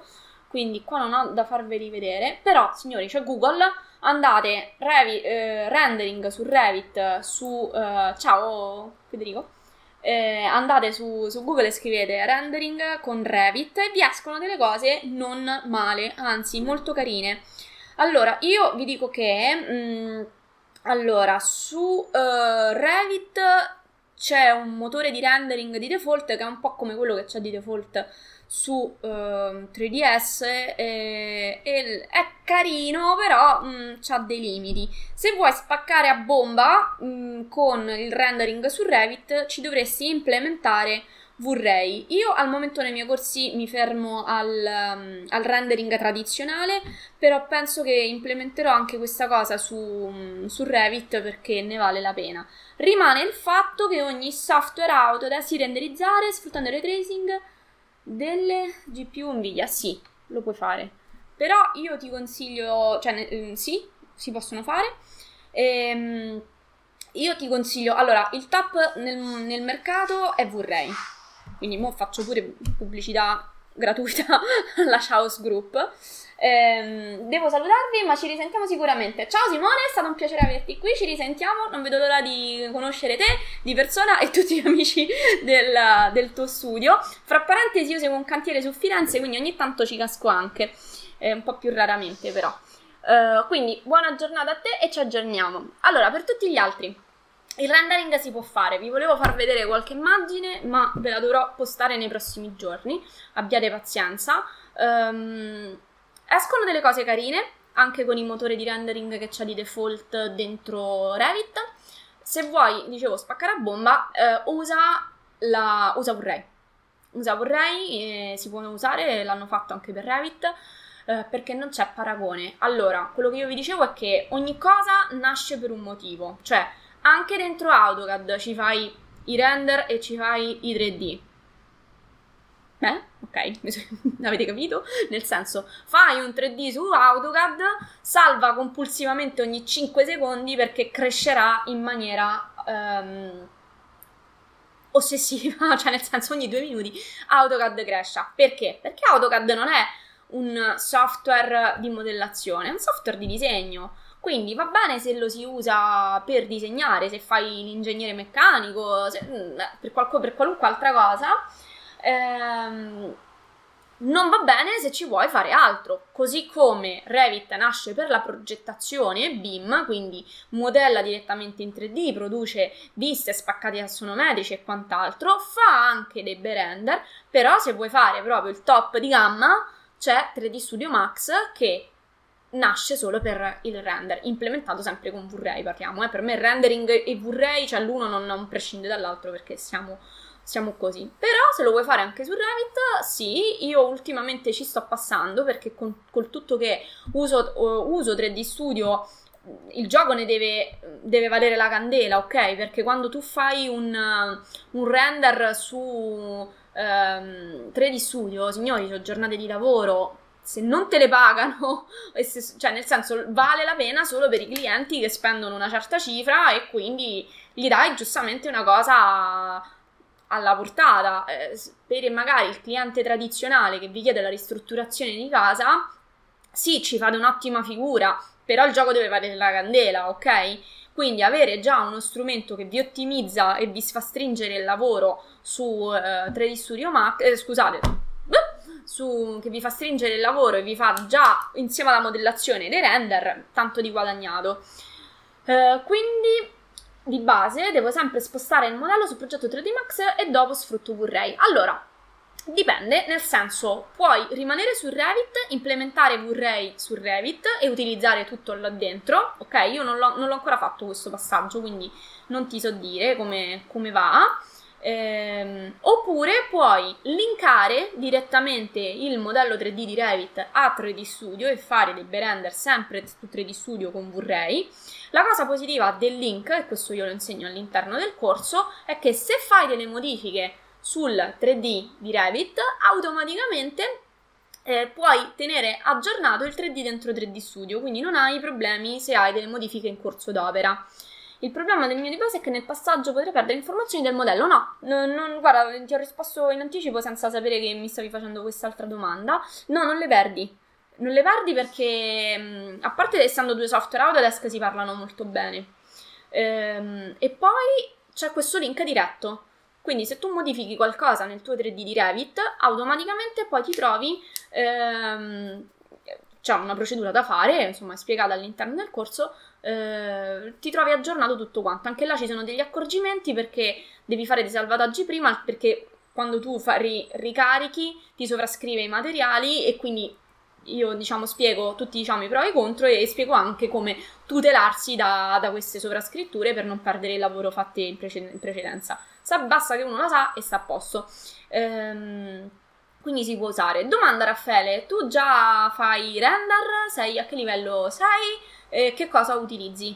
Quindi qua non ho da farveli vedere. Però, signori, c'è Google. Andate Revi, eh, rendering su Revit su. Eh, ciao Federico. Eh, andate su, su, Google e scrivete rendering con Revit e vi escono delle cose non male, anzi molto carine. Allora, io vi dico che. Mh, mm, allora, su uh, Revit c'è un motore di rendering di default che è un po' come quello che c'è di default su uh, ehm, 3DS e, e, è carino però mm, ha dei limiti. Se vuoi spaccare a bomba mm, con il rendering su Revit ci dovresti implementare vorrei. Io al momento nei miei corsi mi fermo al, um, al, rendering tradizionale, però penso che implementerò anche questa cosa su, um, su, Revit perché ne vale la pena. Rimane il fatto che ogni software Autodesk si renderizzare sfruttando il ray tracing delle GPU Nvidia. Sì, lo puoi fare. Però io ti consiglio, cioè eh, sì, si possono fare. Ehm, io ti consiglio, allora, il top nel, nel mercato è Vorrei quindi mo faccio pure pubblicità gratuita (laughs) alla Chaos Group. Ehm, devo salutarvi, ma ci risentiamo sicuramente. Ciao Simone, è stato un piacere averti qui. Ci risentiamo. Non vedo l'ora di conoscere te di persona e tutti gli amici del, del tuo studio. Fra parentesi, io seguo un cantiere su Firenze, quindi ogni tanto ci casco anche, eh, un po' più raramente, però. Uh, quindi buona giornata a te e ci aggiorniamo. Allora, per tutti gli altri. Il rendering si può fare, vi volevo far vedere qualche immagine, ma ve la dovrò postare nei prossimi giorni. Abbiate pazienza. Um, escono delle cose carine, anche con i motori di rendering che c'è di default dentro Revit. Se vuoi, dicevo, spaccare a bomba, eh, usa, la, usa Vorrei. Usa Vorrei, eh, si può usare, l'hanno fatto anche per Revit eh, perché non c'è paragone. Allora, quello che io vi dicevo è che ogni cosa nasce per un motivo, cioè anche dentro AutoCAD ci fai i render e ci fai i 3D. Beh, ok, (laughs) (laughs) avete capito? Nel senso, fai un 3D su AutoCAD, salva compulsivamente ogni 5 secondi perché crescerà in maniera um, ossessiva, (laughs) cioè nel senso ogni 2 minuti AutoCAD cresce. Perché? Perché AutoCAD non è un software di modellazione, è un software di disegno Quindi va bene se lo si usa per disegnare, se fai l'ingegnere meccanico, se, mm, per, qualco, per, qualunque altra cosa. Ehm, non va bene se ci vuoi fare altro. Così come Revit nasce per la progettazione BIM, quindi modella direttamente in 3D, produce viste spaccati assonometrici e quant'altro, fa anche dei render, però se vuoi fare proprio il top di gamma c'è 3D Studio Max che nasce solo per il render, implementato sempre con V-Ray, parliamo, eh. per me rendering e V-Ray, cioè l'uno non, non prescinde dall'altro perché siamo siamo così. Però se lo vuoi fare anche su Revit, sì, io ultimamente ci sto passando perché con, col tutto che uso, uso 3D Studio il gioco ne deve, deve, valere la candela, ok? Perché quando tu fai un, un render su um, ehm, 3D Studio, signori, sono giornate di lavoro, se non te le pagano, (laughs) se, cioè nel senso vale la pena solo per i clienti che spendono una certa cifra e quindi gli dai giustamente una cosa alla portata. Eh, per magari il cliente tradizionale che vi chiede la ristrutturazione di casa, sì, ci fate un'ottima figura, però il gioco deve valere la candela, ok? Quindi avere già uno strumento che vi ottimizza e vi fa stringere il lavoro su eh, 3D Studio Max, eh, scusate, su, che vi fa stringere il lavoro e vi fa già insieme alla modellazione dei render, tanto di guadagnato. Eh, quindi di base devo sempre spostare il modello sul progetto 3D Max e dopo sfrutto V-Ray. Allora, dipende, nel senso, puoi rimanere su Revit, implementare V-Ray su Revit e utilizzare tutto là dentro, ok? Io non l'ho, non l'ho ancora fatto questo passaggio, quindi non ti so dire come, come va. Ehm, oppure puoi linkare direttamente il modello 3D di Revit a 3D Studio e fare dei render sempre su 3D Studio con V-Ray. La cosa positiva del link, e questo io lo insegno all'interno del corso, è che se fai delle modifiche sul 3D di Revit, automaticamente eh, puoi tenere aggiornato il 3D dentro 3D Studio, quindi non hai problemi se hai delle modifiche in corso d'opera. Il problema del mio di è che nel passaggio potrei perdere informazioni del modello. No, non, non, guarda, ti ho risposto in anticipo senza sapere che mi stavi facendo quest'altra domanda. No, non le perdi. Non le perdi perché, a parte essendo due software Autodesk, si parlano molto bene. Ehm, e poi c'è questo link diretto. Quindi se tu modifichi qualcosa nel tuo 3D di Revit, automaticamente poi ti trovi... Ehm, c'è una procedura da fare, insomma è spiegata all'interno del corso, eh, ti trovi aggiornato tutto quanto. Anche là ci sono degli accorgimenti perché devi fare dei salvataggi prima, perché quando tu fai ricarichi ti sovrascrive i materiali e quindi io diciamo spiego tutti diciamo, i pro e i contro e spiego anche come tutelarsi da, da queste sovrascritture per non perdere il lavoro fatto in, prece- in precedenza. Sa, basta che uno la sa e sta a posto. Ehm, quindi si può usare. Domanda Raffaele, tu già fai render? Sei a che livello sei? Eh, che cosa utilizzi?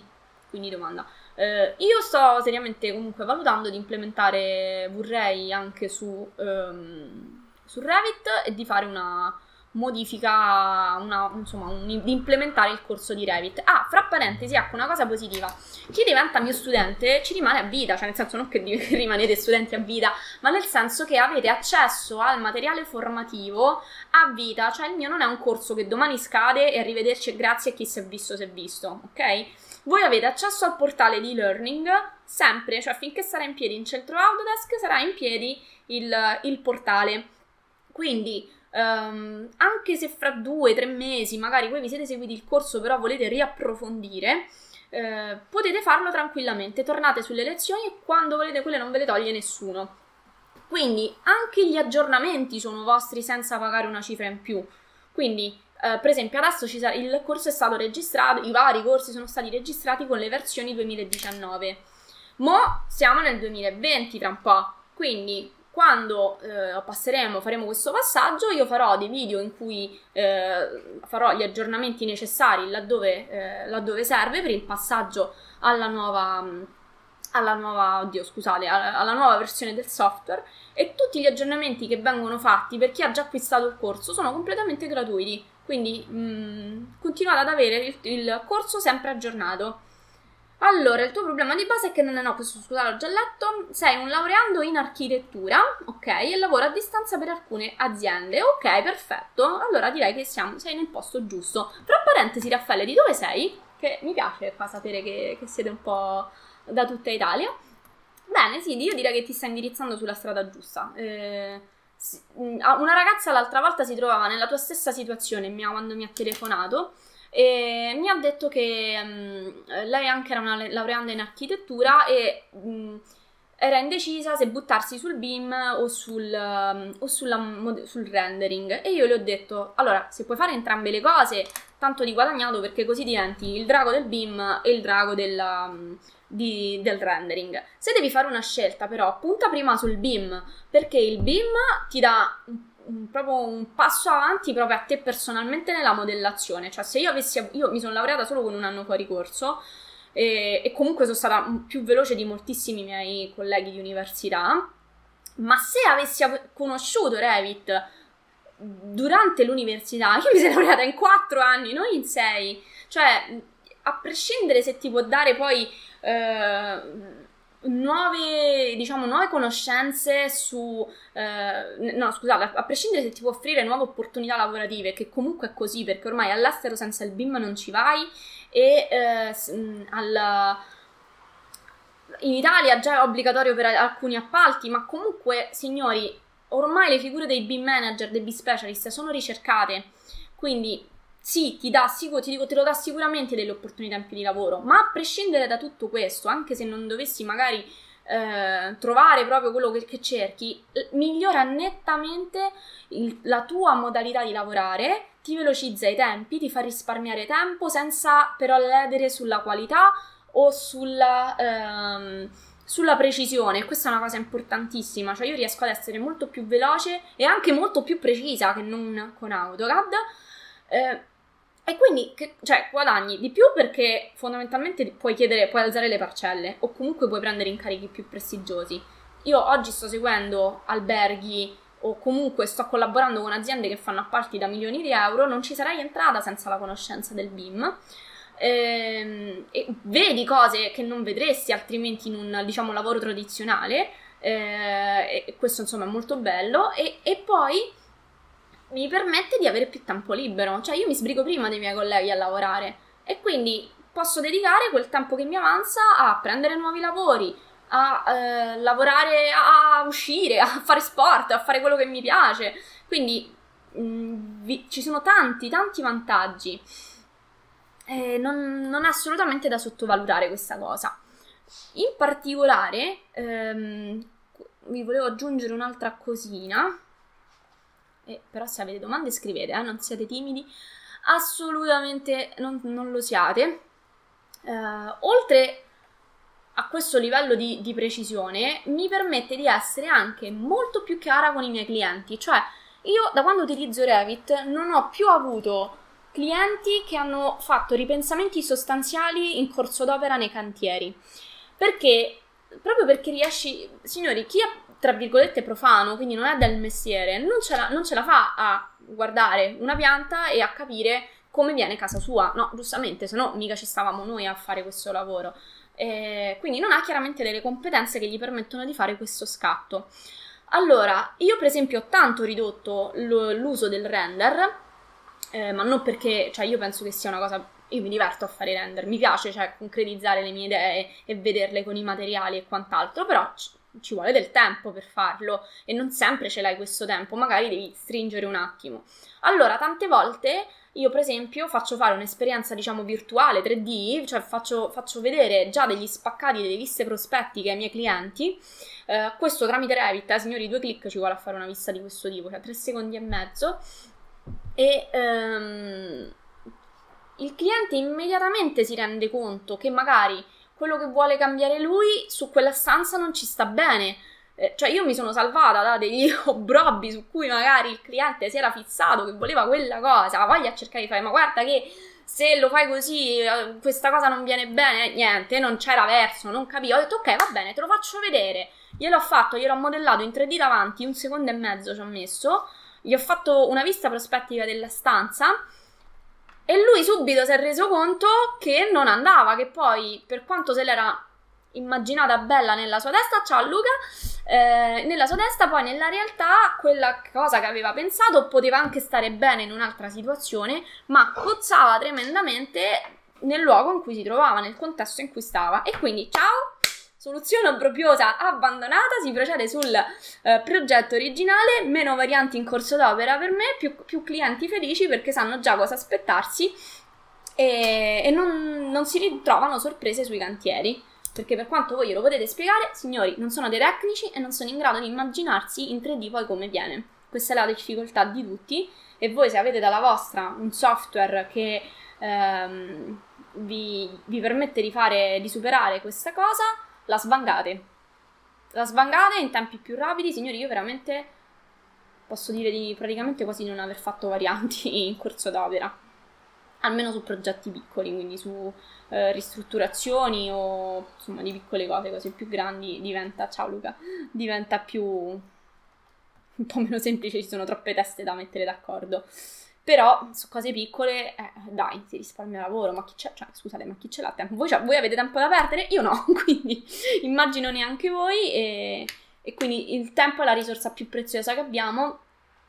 Quindi domanda. Eh, io sto seriamente comunque valutando di implementare V-Ray anche su, um, su Revit e di fare una, modifica, una, insomma, un, di implementare il corso di Revit. Ah, fra parentesi, ecco una cosa positiva. Chi diventa mio studente ci rimane a vita, cioè nel senso non (laughs) che rimanete studenti a vita, ma nel senso che avete accesso al materiale formativo a vita, cioè il mio non è un corso che domani scade e arrivederci e grazie a chi si è visto si è visto, ok? Voi avete accesso al portale di learning sempre, cioè finché sarà in piedi in centro Autodesk sarà in piedi il, il portale. Quindi Um, anche se fra due o tre mesi magari voi vi siete seguiti il corso però volete riapprofondire, eh, potete farlo tranquillamente. Tornate sulle lezioni e quando volete quelle non ve le toglie nessuno. Quindi anche gli aggiornamenti sono vostri senza pagare una cifra in più. Quindi, eh, per esempio, adesso sa- il corso è stato registrato, i vari corsi sono stati registrati con le versioni 2019. Mo siamo nel 2020 tra un po'. Quindi quando eh, passeremo, faremo questo passaggio, io farò dei video in cui eh, farò gli aggiornamenti necessari laddove, eh, laddove, serve per il passaggio alla nuova, alla nuova, oddio, scusate, alla, nuova versione del software e tutti gli aggiornamenti che vengono fatti per chi ha già acquistato il corso sono completamente gratuiti. Quindi mh, mm, continuate ad avere il, il corso sempre aggiornato. Allora, il tuo problema di base è che non è no, questo scusate l'ho già letto, sei un laureando in architettura, ok, e lavora a distanza per alcune aziende, ok, perfetto, allora direi che siamo, sei nel posto giusto. Tra parentesi, Raffaele, di dove sei? Che mi piace qua sapere che, che siete un po' da tutta Italia. Bene, sì, io direi che ti stai indirizzando sulla strada giusta. Eh, una ragazza l'altra volta si trovava nella tua stessa situazione mia quando mi ha telefonato e mi ha detto che um, lei anche era una laureanda in architettura e um, era indecisa se buttarsi sul BIM o, sul, um, o sulla, sul rendering. E io le ho detto allora se puoi fare entrambe le cose tanto di guadagnato perché così diventi il drago del BIM e il drago della, di, del rendering. Se devi fare una scelta però punta prima sul BIM perché il BIM ti dà un, proprio un passo avanti proprio a te personalmente nella modellazione. Cioè, se io avessi. Io mi sono laureata solo con un anno fuori corso. E, e comunque sono stata più veloce di moltissimi miei colleghi di università. Ma se avessi conosciuto Revit durante l'università, io mi sono laureata in quattro anni, non in sei. Cioè, a prescindere se ti può dare poi. Eh, nuove, diciamo, nuove conoscenze su... Eh, no, scusate, a prescindere se ti può offrire nuove opportunità lavorative, che comunque è così, perché ormai all'estero senza il BIM non ci vai, e eh, al, in Italia già è obbligatorio per alcuni appalti, ma comunque, signori, ormai le figure dei BIM manager, dei BIM specialist sono ricercate, quindi sì, ti, dà, ti, dico, te lo dà sicuramente delle opportunità in più di lavoro, ma a prescindere da tutto questo, anche se non dovessi magari eh, trovare proprio quello che, che cerchi, migliora nettamente il, la tua modalità di lavorare, ti velocizza i tempi, ti fa risparmiare tempo senza però ledere sulla qualità o sulla... Ehm, sulla precisione, questa è una cosa importantissima, cioè io riesco ad essere molto più veloce e anche molto più precisa che non con AutoCAD. Eh, e quindi, che, cioè, guadagni di più perché fondamentalmente puoi chiedere, puoi alzare le parcelle o comunque puoi prendere incarichi più prestigiosi. Io oggi sto seguendo alberghi o comunque sto collaborando con aziende che fanno appalti da milioni di euro, non ci sarei entrata senza la conoscenza del BIM. Ehm, e vedi cose che non vedresti altrimenti in un diciamo lavoro tradizionale. Eh, e questo insomma è molto bello. E, e poi mi permette di avere più tempo libero. Cioè, io mi sbrigo prima dei miei colleghi a lavorare e quindi posso dedicare quel tempo che mi avanza a prendere nuovi lavori, a eh, lavorare, a uscire, a fare sport, a fare quello che mi piace. Quindi mh, mm, vi, ci sono tanti, tanti vantaggi. Eh, non, non, è assolutamente da sottovalutare questa cosa. In particolare, ehm, vi volevo aggiungere un'altra cosina e, però se avete domande scrivete, eh, non siete timidi, assolutamente non, non lo siate. Uh, oltre a questo livello di, di, precisione, mi permette di essere anche molto più chiara con i miei clienti. Cioè, io da quando utilizzo Revit non ho più avuto clienti che hanno fatto ripensamenti sostanziali in corso d'opera nei cantieri. Perché? Proprio perché riesci, signori, chi ha tra virgolette profano, quindi non è del mestiere, non ce, la, non ce la fa a guardare una pianta e a capire come viene casa sua. No, giustamente, se no mica ci stavamo noi a fare questo lavoro. Eh, quindi non ha chiaramente delle competenze che gli permettono di fare questo scatto. Allora, io per esempio ho tanto ridotto l'uso del render, eh, ma non perché, cioè io penso che sia una cosa io mi diverto a fare render, mi piace cioè concretizzare le mie idee e vederle con i materiali e quant'altro, però ci vuole del tempo per farlo e non sempre ce l'hai questo tempo, magari devi stringere un attimo. Allora, tante volte io per esempio faccio fare un'esperienza diciamo virtuale 3D, cioè faccio, faccio vedere già degli spaccati delle viste prospettiche ai miei clienti, eh, questo tramite Revit, eh, signori due clic ci vuole a fare una vista di questo tipo, cioè tre secondi e mezzo e ehm, il cliente immediatamente si rende conto che magari quello che vuole cambiare lui su quella stanza non ci sta bene. Eh, cioè io mi sono salvata da degli (laughs) obrobbi su cui magari il cliente si era fissato che voleva quella cosa, voglia a cercare di fare, ma guarda che se lo fai così eh, questa cosa non viene bene, niente, non c'era verso, non capivo. Ho detto ok, va bene, te lo faccio vedere. Gliel'ho fatto, gliel'ho modellato in 3D davanti, un secondo e mezzo ci ho messo. Gli ho fatto una vista prospettica della stanza E lui subito si è reso conto che non andava, che poi, per quanto se l'era immaginata bella nella sua testa, ciao Luca, eh, nella sua testa poi nella realtà quella cosa che aveva pensato poteva anche stare bene in un'altra situazione, ma cozzava tremendamente nel luogo in cui si trovava, nel contesto in cui stava. E quindi ciao, soluzione obbrobriosa abbandonata, si procede sul eh, progetto originale, meno varianti in corso d'opera per me, più, più clienti felici perché sanno già cosa aspettarsi e, e non, non si ritrovano sorprese sui cantieri. Perché per quanto voi lo potete spiegare, signori, non sono dei tecnici e non sono in grado di immaginarsi in 3D poi come viene. Questa è la difficoltà di tutti e voi se avete dalla vostra un software che ehm, vi, vi permette di fare, di superare questa cosa, la svangate. La svangate in tempi più rapidi, signori, io veramente posso dire di praticamente quasi non aver fatto varianti (laughs) in corso d'opera. Almeno su progetti piccoli, quindi su eh, ristrutturazioni o insomma di piccole cose, cose più grandi diventa, ciao Luca, diventa più un po' meno semplice, ci sono troppe teste da mettere d'accordo. Però su cose piccole, eh, dai, si risparmia lavoro, ma chi c'è? Cioè, scusate, ma chi ce l'ha tempo? Voi, cioè, voi avete tempo da perdere? Io no, (laughs) quindi immagino neanche voi e, e quindi il tempo è la risorsa più preziosa che abbiamo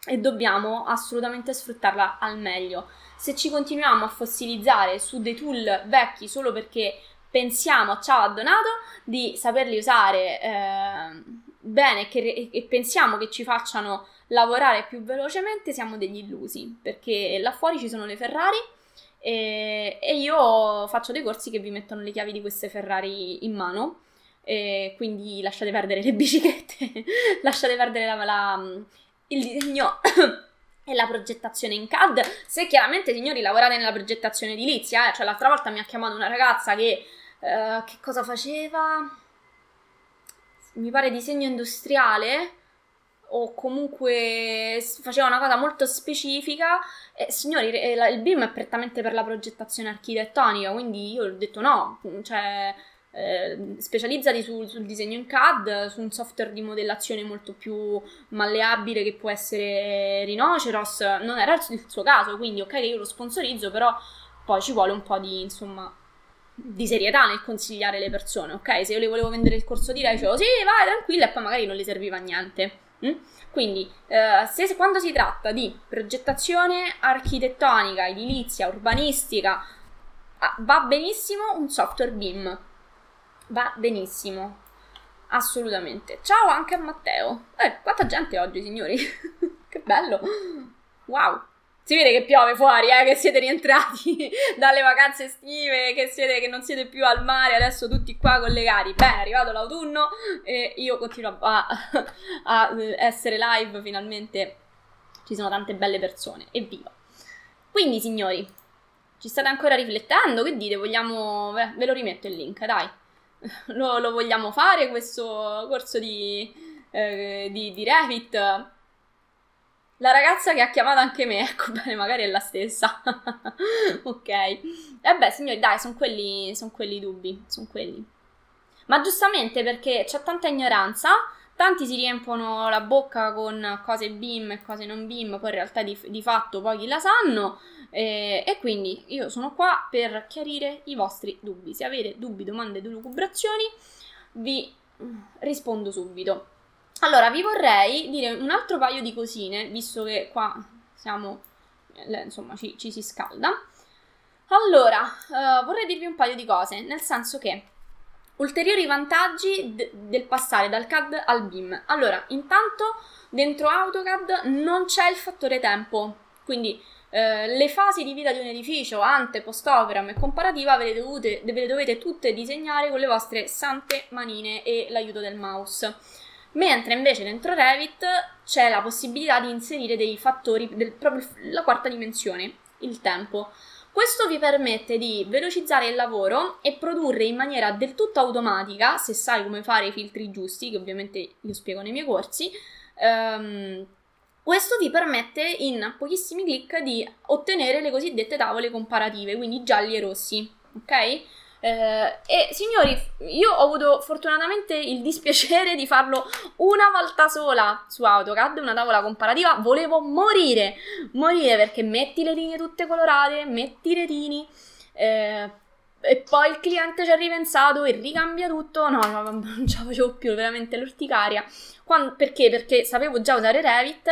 e dobbiamo assolutamente sfruttarla al meglio. Se ci continuiamo a fossilizzare su dei tool vecchi solo perché pensiamo, ciao ha donato, di saperli usare eh, bene che, e pensiamo che ci facciano lavorare più velocemente, siamo degli illusi, perché là fuori ci sono le Ferrari e, e io faccio dei corsi che vi mettono le chiavi di queste Ferrari in mano. Quindi lasciate perdere le biciclette, (laughs) lasciate perdere la, la, il disegno (coughs) e la progettazione in CAD. Se chiaramente, signori, lavorate nella progettazione edilizia, eh, cioè l'altra volta mi ha chiamato una ragazza che, uh, che cosa faceva? Mi pare disegno industriale o comunque faceva una cosa molto specifica. E, signori, il BIM è prettamente per la progettazione architettonica, quindi io ho detto no, cioè eh, specializzati sul, sul, disegno in CAD, su un software di modellazione molto più malleabile che può essere Rhinoceros. Non era il suo caso, quindi ok che io lo sponsorizzo, però poi ci vuole un po' di, insomma, di serietà nel consigliare le persone, ok? Se io le volevo vendere il corso di lei, dicevo sì, vai tranquilla e poi magari non le serviva a niente. Mm? Quindi, eh, se, quando si tratta di progettazione architettonica, edilizia, urbanistica, ah, va benissimo un software BIM. Va benissimo. Assolutamente. Ciao anche a Matteo. Eh, quanta gente oggi, signori. (laughs) che bello. Wow. Si vede che piove fuori, eh, che siete rientrati (laughs) dalle vacanze estive, che, siete, che non siete più al mare, adesso tutti qua collegati. Bene, è arrivato l'autunno e io continuo a, (laughs) a, essere live, finalmente ci sono tante belle persone, evviva! Quindi, signori, ci state ancora riflettendo? Che dite? Vogliamo... Ve, ve lo rimetto il link, dai. (laughs) Lo, lo vogliamo fare questo corso di, eh, di, di Revit? La ragazza che ha chiamato anche me, (laughs) ecco bene, magari è la stessa. (laughs) ok. E beh, signori, dai, sono quelli, son quelli dubbi, sono quelli. Ma giustamente perché c'è tanta ignoranza, tanti si riempono la bocca con cose BIM e cose non BIM, poi in realtà di, di fatto pochi la sanno. E, e, quindi io sono qua per chiarire i vostri dubbi. Se avete dubbi, domande, lucubrazioni, vi rispondo subito. Allora, vi vorrei dire un altro paio di cosine, visto che qua siamo, insomma, ci, ci si scalda. Allora, uh, vorrei dirvi un paio di cose, nel senso che ulteriori vantaggi d- del passare dal CAD al BIM. Allora, intanto dentro AutoCAD non c'è il fattore tempo, quindi eh, le fasi di vita di un edificio, ante, post-operam e comparativa, ve le, dovete, ve le dovete tutte disegnare con le vostre sante manine e l'aiuto del mouse mentre invece dentro Revit c'è la possibilità di inserire dei fattori, del, proprio la quarta dimensione, il tempo. Questo vi permette di velocizzare il lavoro e produrre in maniera del tutto automatica, se sai come fare i filtri giusti, che ovviamente io spiego nei miei corsi, ehm, questo vi permette in pochissimi clic di ottenere le cosiddette tavole comparative, quindi gialli e rossi, ok? Eh, e signori, io ho avuto fortunatamente il dispiacere di farlo una volta sola su AutoCAD, una tavola comparativa. Volevo morire, morire perché metti le linee tutte colorate, metti i retini. Eh, e poi il cliente ci ha ripensato e ricambia tutto. No, no non ce la facevo più, veramente l'orticaria. Quando, perché? Perché sapevo già usare Revit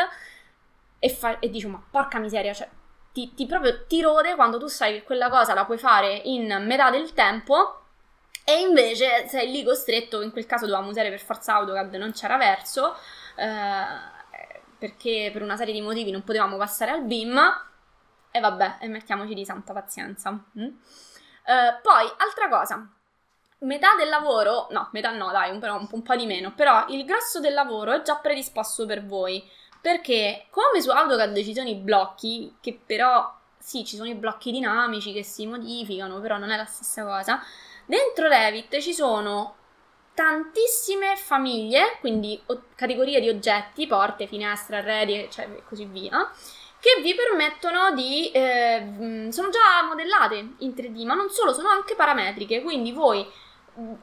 e, fa, e dico, ma porca miseria, cioè, ti, ti proprio ti rode quando tu sai che quella cosa la puoi fare in metà del tempo e invece sei lì costretto, in quel caso dovevamo usare per forza AutoCAD, non c'era verso, eh, perché per una serie di motivi non potevamo passare al BIM, e vabbè, e mettiamoci di santa pazienza. Mm? Uh, poi, altra cosa, metà del lavoro, no, metà no, dai, un, un, un po' di meno, però il grosso del lavoro è già predisposto per voi, perché come su AutoCAD ci sono i blocchi, che però, sì, ci sono i blocchi dinamici che si modificano, però non è la stessa cosa, dentro Revit ci sono tantissime famiglie, quindi o- categorie di oggetti, porte, finestre, arredi, cioè così via, che vi permettono di... Eh, sono già modellate in 3D, ma non solo, sono anche parametriche, quindi voi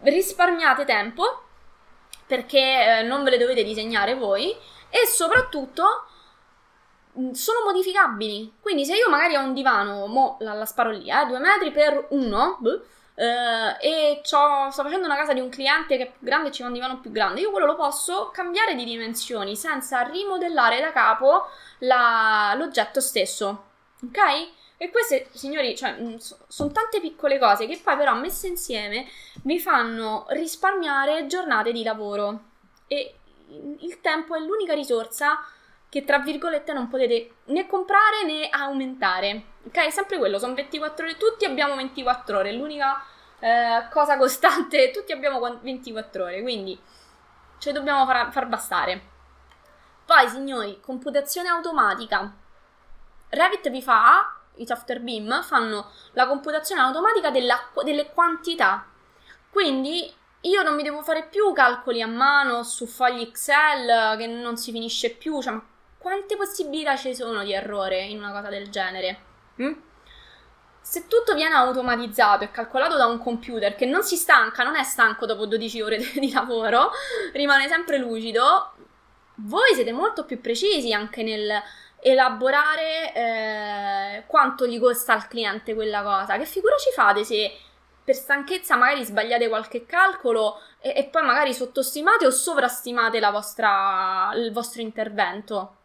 risparmiate tempo perché eh, non ve le dovete disegnare voi e soprattutto sono modificabili. Quindi se io magari ho un divano, mo la, la sparo lì, eh, 2 metri per 1, eh, e sto facendo una casa di un cliente che è più grande e ci va un divano più grande, io quello lo posso cambiare di dimensioni senza rimodellare da capo la, l'oggetto stesso. Ok? E queste, signori, cioè, mm, sono tante piccole cose che poi però messe insieme vi fanno risparmiare giornate di lavoro. E il tempo è l'unica risorsa che tra virgolette non potete né comprare né aumentare. Ok? È sempre quello, sono 24 ore, tutti abbiamo 24 ore, l'unica eh, cosa costante, (laughs) tutti abbiamo 24 ore, quindi ce dobbiamo far, far bastare. Poi, signori, computazione automatica. Revit vi fa, i software BIM fanno la computazione automatica della, delle quantità. Quindi io non mi devo fare più calcoli a mano su fogli Excel che non si finisce più, cioè, quante possibilità ci sono di errore in una cosa del genere? Hm? Se tutto viene automatizzato e calcolato da un computer che non si stanca, non è stanco dopo 12 ore (laughs) di lavoro, rimane sempre lucido, voi siete molto più precisi anche nel elaborare eh, quanto gli costa al cliente quella cosa. Che figura ci fate se per stanchezza magari sbagliate qualche calcolo e, e poi magari sottostimate o sovrastimate vostra, il vostro intervento?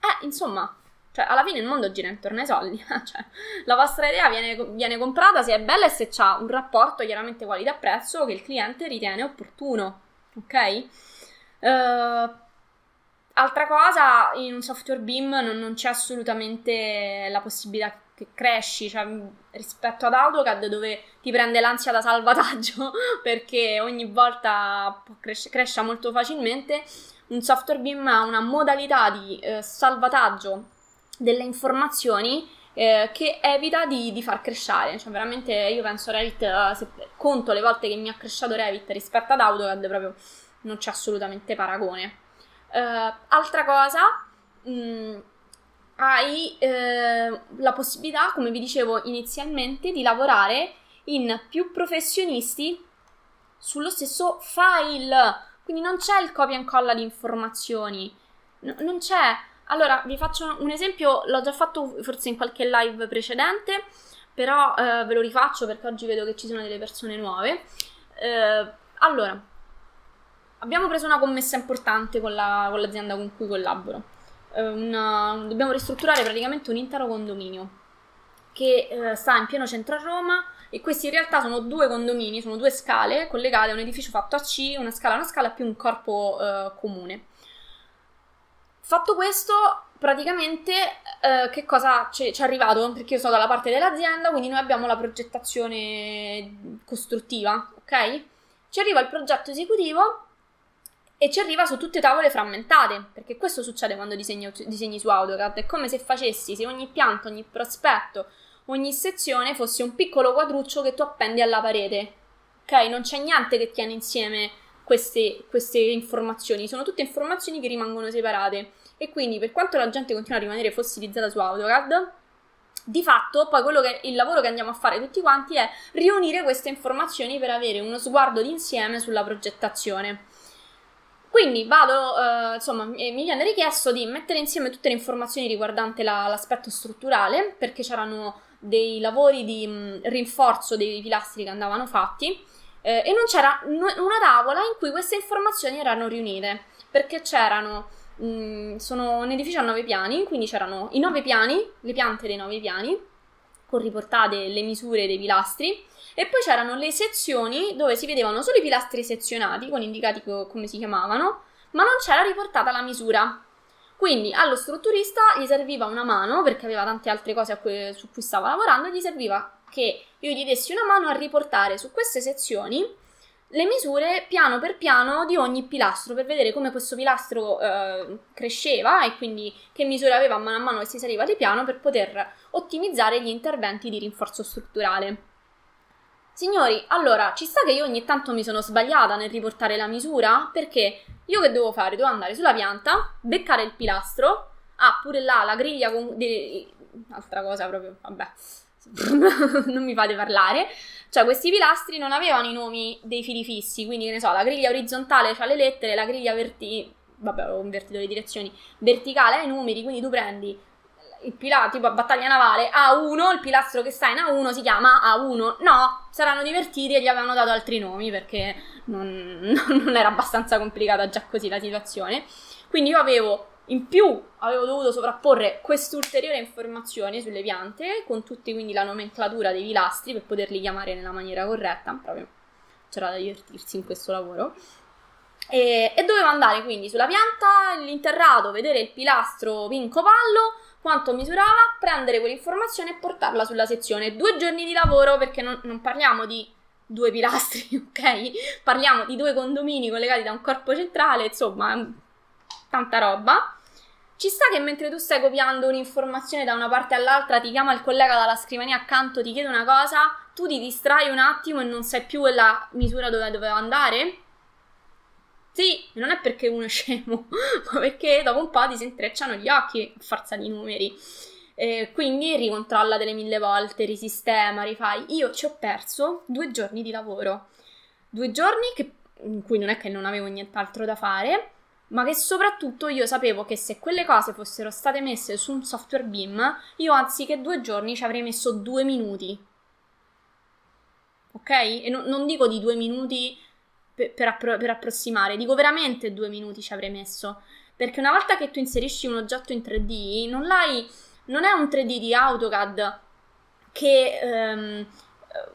Eh, insomma, cioè, alla fine il mondo gira intorno ai soldi. (laughs) cioè, la vostra idea viene, viene, comprata se è bella e se ha un rapporto chiaramente qualità-prezzo che il cliente ritiene opportuno. Ok? Uh, altra cosa, in un software BIM non, non, c'è assolutamente la possibilità che cresci, cioè, rispetto ad AutoCAD dove ti prende l'ansia da salvataggio (laughs) perché ogni volta cresce, cresce molto facilmente un software BIM ha una modalità di eh, salvataggio delle informazioni eh, che evita di, di, far crescere. Cioè, veramente io penso Revit, eh, se conto le volte che mi ha cresciuto Revit rispetto ad AutoCAD, proprio non c'è assolutamente paragone. Uh, altra cosa, mh, mm, hai eh, la possibilità, come vi dicevo inizialmente, di lavorare in più professionisti sullo stesso file quindi non c'è il copia e incolla di informazioni. N- non c'è. Allora, vi faccio un esempio, l'ho già fatto forse in qualche live precedente, però eh, ve lo rifaccio perché oggi vedo che ci sono delle persone nuove. Eh, allora, abbiamo preso una commessa importante con, la, con l'azienda con cui collaboro. Una, dobbiamo ristrutturare praticamente un intero condominio che eh, sta in pieno centro a Roma e questi in realtà sono due condomini, sono due scale collegate a un edificio fatto a C, una scala a una scala più un corpo eh, comune. Fatto questo, praticamente eh, che cosa ci è arrivato? Perché io sono dalla parte dell'azienda, quindi noi abbiamo la progettazione costruttiva, ok? Ci arriva il progetto esecutivo e ci arriva su tutte tavole frammentate, perché questo succede quando disegni, disegni su AutoCAD, è come se facessi, se ogni pianto, ogni prospetto, ogni sezione fosse un piccolo quadruccio che tu appendi alla parete. Ok? Non c'è niente che tiene insieme queste, queste informazioni, sono tutte informazioni che rimangono separate. E quindi, per quanto la gente continua a rimanere fossilizzata su AutoCAD, di fatto, poi che, il lavoro che andiamo a fare tutti quanti è riunire queste informazioni per avere uno sguardo d'insieme sulla progettazione. Quindi vado, eh, insomma, mi viene richiesto di mettere insieme tutte le informazioni riguardanti la, l'aspetto strutturale, perché c'erano dei lavori di mh, rinforzo dei pilastri che andavano fatti eh, e non c'era n- una tavola in cui queste informazioni erano riunite, perché c'erano Mm, sono un edificio a nove piani, quindi c'erano i nove piani, le piante dei nove piani, con riportate le misure dei pilastri, e poi c'erano le sezioni dove si vedevano solo i pilastri sezionati, con indicati co- come si chiamavano, ma non c'era riportata la misura. Quindi allo strutturista gli serviva una mano, perché aveva tante altre cose cui, su cui stava lavorando, gli serviva che io gli dessi una mano a riportare su queste sezioni le misure piano per piano di ogni pilastro per vedere come questo pilastro eh, cresceva e quindi che misure aveva man mano che si saliva di piano per poter ottimizzare gli interventi di rinforzo strutturale. Signori, allora ci sta che io ogni tanto mi sono sbagliata nel riportare la misura perché io che devo fare? Devo andare sulla pianta, beccare il pilastro, ah pure là la griglia con... De... altra cosa proprio, vabbè, (laughs) non mi fate parlare. Cioè, questi pilastri non avevano i nomi dei fili fissi, quindi, che ne so, la griglia orizzontale ha le lettere, la griglia verti... vabbè, ho invertito le direzioni, verticale ha i numeri, quindi tu prendi il pilastro, tipo a battaglia navale, A1, il pilastro che sta in A1 si chiama A1. No, saranno divertiti e gli avevano dato altri nomi perché non, (laughs) non era abbastanza complicata già così la situazione. Quindi io avevo in più avevo dovuto sovrapporre quest'ulteriore informazione sulle piante, con tutti quindi la nomenclatura dei pilastri per poterli chiamare nella maniera corretta, proprio c'era da divertirsi in questo lavoro. E, e dovevo andare quindi sulla pianta, l'interrato, vedere il pilastro pinco pallo, quanto misurava, prendere quell'informazione e portarla sulla sezione. Due giorni di lavoro perché non, non parliamo di due pilastri, (laughs) ok? Parliamo di due condomini collegati da un corpo centrale, insomma, tanta roba. Ci sta che mentre tu stai copiando un'informazione da una parte all'altra, ti chiama il collega dalla scrivania accanto, ti chiede una cosa, tu ti distrai un attimo e non sai più quella misura dove doveva andare? Sì, non è perché uno è scemo, (laughs) ma perché dopo un po' ti si intrecciano gli occhi a forza di numeri. Eh, quindi ricontrolla delle mille volte, risistema, rifai. Io ci ho perso due giorni di lavoro. Due giorni che, in cui non è che non avevo nient'altro da fare ma che soprattutto io sapevo che se quelle cose fossero state messe su un software BIM, io anziché due giorni ci avrei messo due minuti. Ok? E no, non dico di due minuti per, per, appro- per approssimare, dico veramente due minuti ci avrei messo. Perché una volta che tu inserisci un oggetto in 3D, non l'hai. Non è un 3D di AutoCAD che. Um,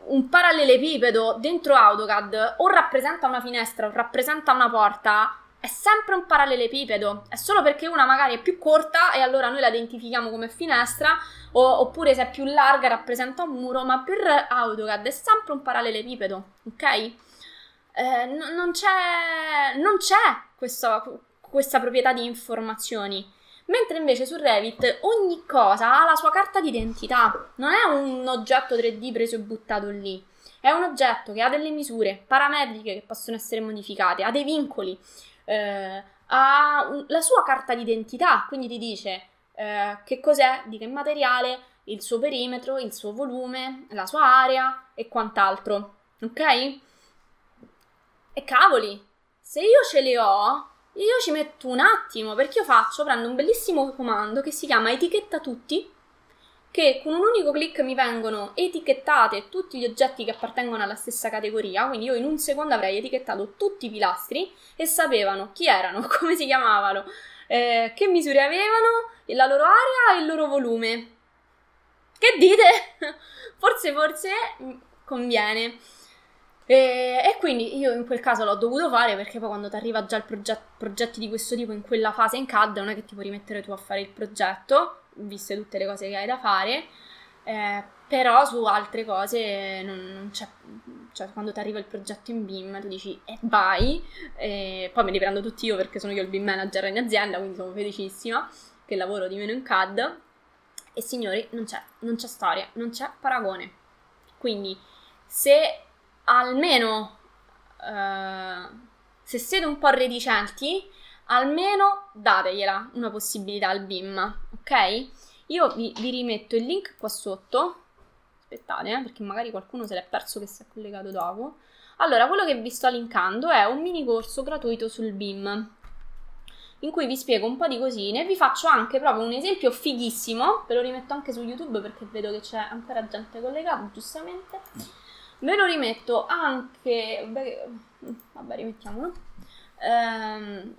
un parallelepipedo dentro AutoCAD o rappresenta una finestra o rappresenta una porta è sempre un parallelepipedo, è solo perché una magari è più corta e allora noi la identifichiamo come finestra, o, oppure se è più larga rappresenta un muro, ma per AutoCAD è sempre un parallelepipedo, ok? Eh, n- non c'è, non c'è questa, questa proprietà di informazioni. Mentre invece su Revit ogni cosa ha la sua carta d'identità, non è un oggetto 3D preso e buttato lì. È un oggetto che ha delle misure parametriche che possono essere modificate, ha dei vincoli, eh, ha un, la sua carta d'identità, quindi ti dice eh, che cos'è, di che materiale, il suo perimetro, il suo volume, la sua area e quant'altro. Ok? E cavoli, se io ce le ho, io ci metto un attimo perché io faccio, prendo un bellissimo comando che si chiama etichetta tutti che con un unico clic mi vengono etichettate tutti gli oggetti che appartengono alla stessa categoria, quindi io in un secondo avrei etichettato tutti i pilastri e sapevano chi erano, (laughs) come si chiamavano, eh, che misure avevano, la loro area e il loro volume. Che dite? (laughs) forse, forse mm, conviene. E, e, quindi io in quel caso l'ho dovuto fare perché poi quando ti arriva già il progetto, progetti di questo tipo in quella fase in CAD non è che ti puoi rimettere tu a fare il progetto viste tutte le cose che hai da fare, eh, però su altre cose non, non c'è, cioè quando ti arriva il progetto in BIM tu dici eh, vai, e poi me li prendo tutti io perché sono io il BIM manager in azienda, quindi sono felicissima che lavoro di meno in CAD e signori non c'è, non c'è storia, non c'è paragone. Quindi se almeno uh, se siete un po' reticenti almeno dategliela una possibilità al BIM, ok? Io vi, vi rimetto il link qua sotto. Aspettate, eh, perché magari qualcuno se l'è perso che si è collegato dopo. Allora, quello che vi sto linkando è un mini corso gratuito sul BIM in cui vi spiego un po' di cosine. Vi faccio anche proprio un esempio fighissimo, ve lo rimetto anche su YouTube perché vedo che c'è ancora gente collegata, giustamente. Ve lo rimetto anche... Vabbè, rimettiamolo. Ehm,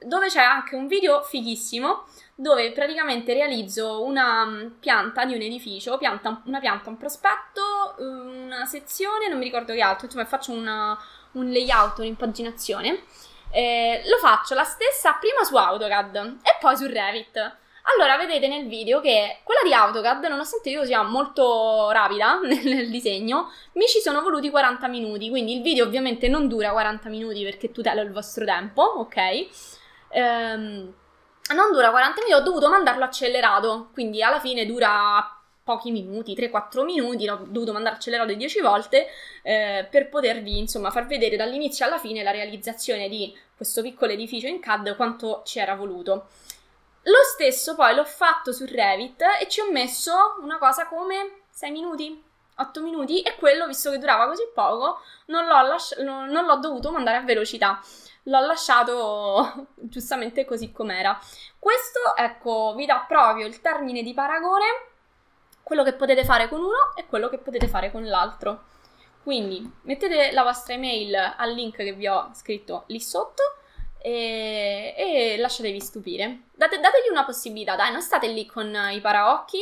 dove c'è anche un video fighissimo dove praticamente realizzo una mm, pianta di un edificio, pianta, una pianta, un prospetto, una sezione, non mi ricordo che altro, insomma faccio una, un layout, un'impaginazione. Eh, lo faccio la stessa prima su AutoCAD e poi su Revit. Allora, vedete nel video che quella di AutoCAD, nonostante io sia molto rapida (laughs) nel, disegno, mi ci sono voluti 40 minuti. Quindi il video ovviamente non dura 40 minuti perché tutelo il vostro tempo, ok? Ehm, non dura 40 minuti, ho dovuto mandarlo accelerato, quindi alla fine dura pochi minuti, 3-4 minuti, ho dovuto mandare accelerato 10 volte eh, per potervi insomma far vedere dall'inizio alla fine la realizzazione di questo piccolo edificio in CAD quanto ci era voluto. Lo stesso poi l'ho fatto su Revit e ci ho messo una cosa come 6 minuti, 8 minuti e quello, visto che durava così poco, non l'ho, lasci- non l'ho dovuto mandare a velocità l'ho lasciato (laughs) giustamente così com'era. Questo, ecco, vi dà proprio il termine di paragone, quello che potete fare con uno e quello che potete fare con l'altro. Quindi mettete la vostra email al link che vi ho scritto lì sotto e, e lasciatevi stupire. Date, dategli una possibilità, dai, non state lì con i paraocchi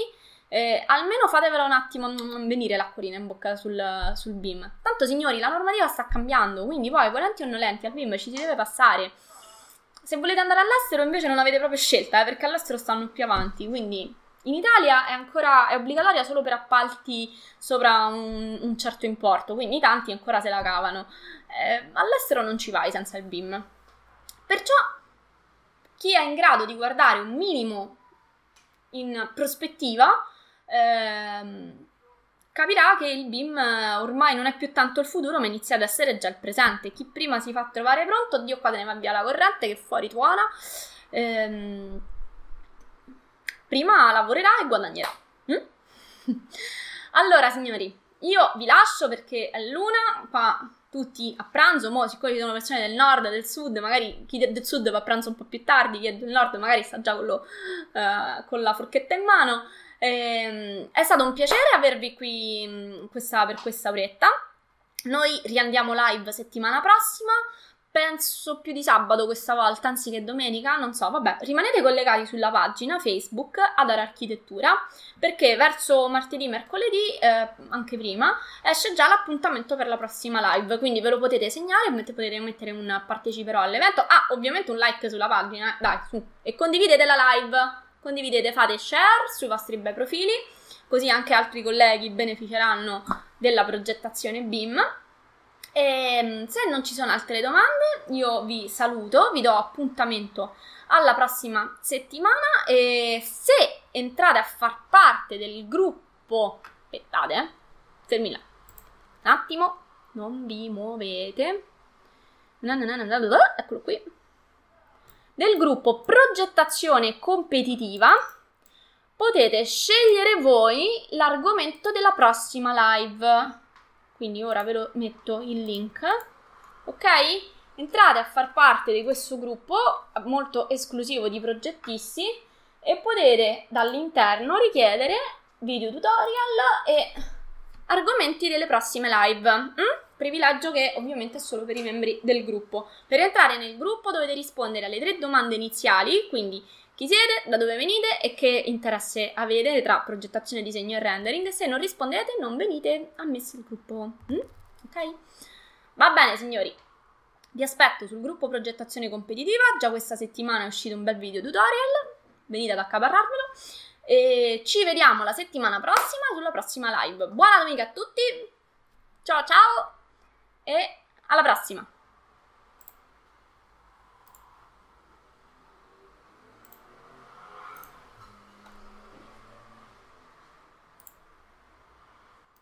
eh, almeno fatevela un attimo non venire l'acquolina in bocca sul, sul BIM. Tanto signori, la normativa sta cambiando, quindi poi volenti o nolenti al BIM ci si deve passare. Se volete andare all'estero invece non avete proprio scelta, eh, perché all'estero stanno più avanti, quindi in Italia è ancora è obbligatoria solo per appalti sopra un, un certo importo, quindi tanti ancora se la cavano. Eh, all'estero non ci vai senza il BIM. Perciò chi è in grado di guardare un minimo in prospettiva ehm, capirà che il BIM ormai non è più tanto il futuro, ma inizia ad essere già il presente. Chi prima si fa trovare pronto, Dio qua te ne va via la corrente che fuori tuona, ehm, prima lavorerà e guadagnerà. Mm? (laughs) allora, signori, io vi lascio perché è l'una, qua tutti a pranzo, mo siccome ci sono persone del nord, del sud, magari chi del sud va a pranzo un po' più tardi, chi è del nord magari sta già con, lo, uh, con la forchetta in mano. Ehm, è stato un piacere avervi qui questa, per questa oretta. Noi riandiamo live settimana prossima penso più di sabato questa volta anziché domenica, non so, vabbè, rimanete collegati sulla pagina Facebook Adar Architettura perché verso martedì, mercoledì, eh, anche prima, esce già l'appuntamento per la prossima live, quindi ve lo potete segnare, potete mettere un parteciperò all'evento, ah, ovviamente un like sulla pagina, dai, su, e condividete la live, condividete, fate share sui vostri bei profili, così anche altri colleghi beneficeranno della progettazione BIM. E ehm, se non ci sono altre domande, io vi saluto, vi do appuntamento alla prossima settimana e se entrate a far parte del gruppo, aspettate, eh, fermi là, un attimo, non vi muovete, eccolo qui, del gruppo progettazione competitiva, potete scegliere voi l'argomento della prossima live quindi ora ve lo metto il link, ok? Entrate a far parte di questo gruppo molto esclusivo di progettisti e potete dall'interno richiedere video tutorial e argomenti delle prossime live. Mm? Privilegio che ovviamente è solo per i membri del gruppo. Per entrare nel gruppo dovete rispondere alle tre domande iniziali, quindi chi siete, da dove venite e che interesse avete tra progettazione, disegno e rendering. Se non rispondete, non venite ammessi al gruppo. Mm? Ok? Va bene, signori. Vi aspetto sul gruppo progettazione competitiva. Già questa settimana è uscito un bel video tutorial. Venite ad accaparrarvelo. E ci vediamo la settimana prossima sulla prossima live. Buona domenica a tutti. Ciao ciao e alla prossima.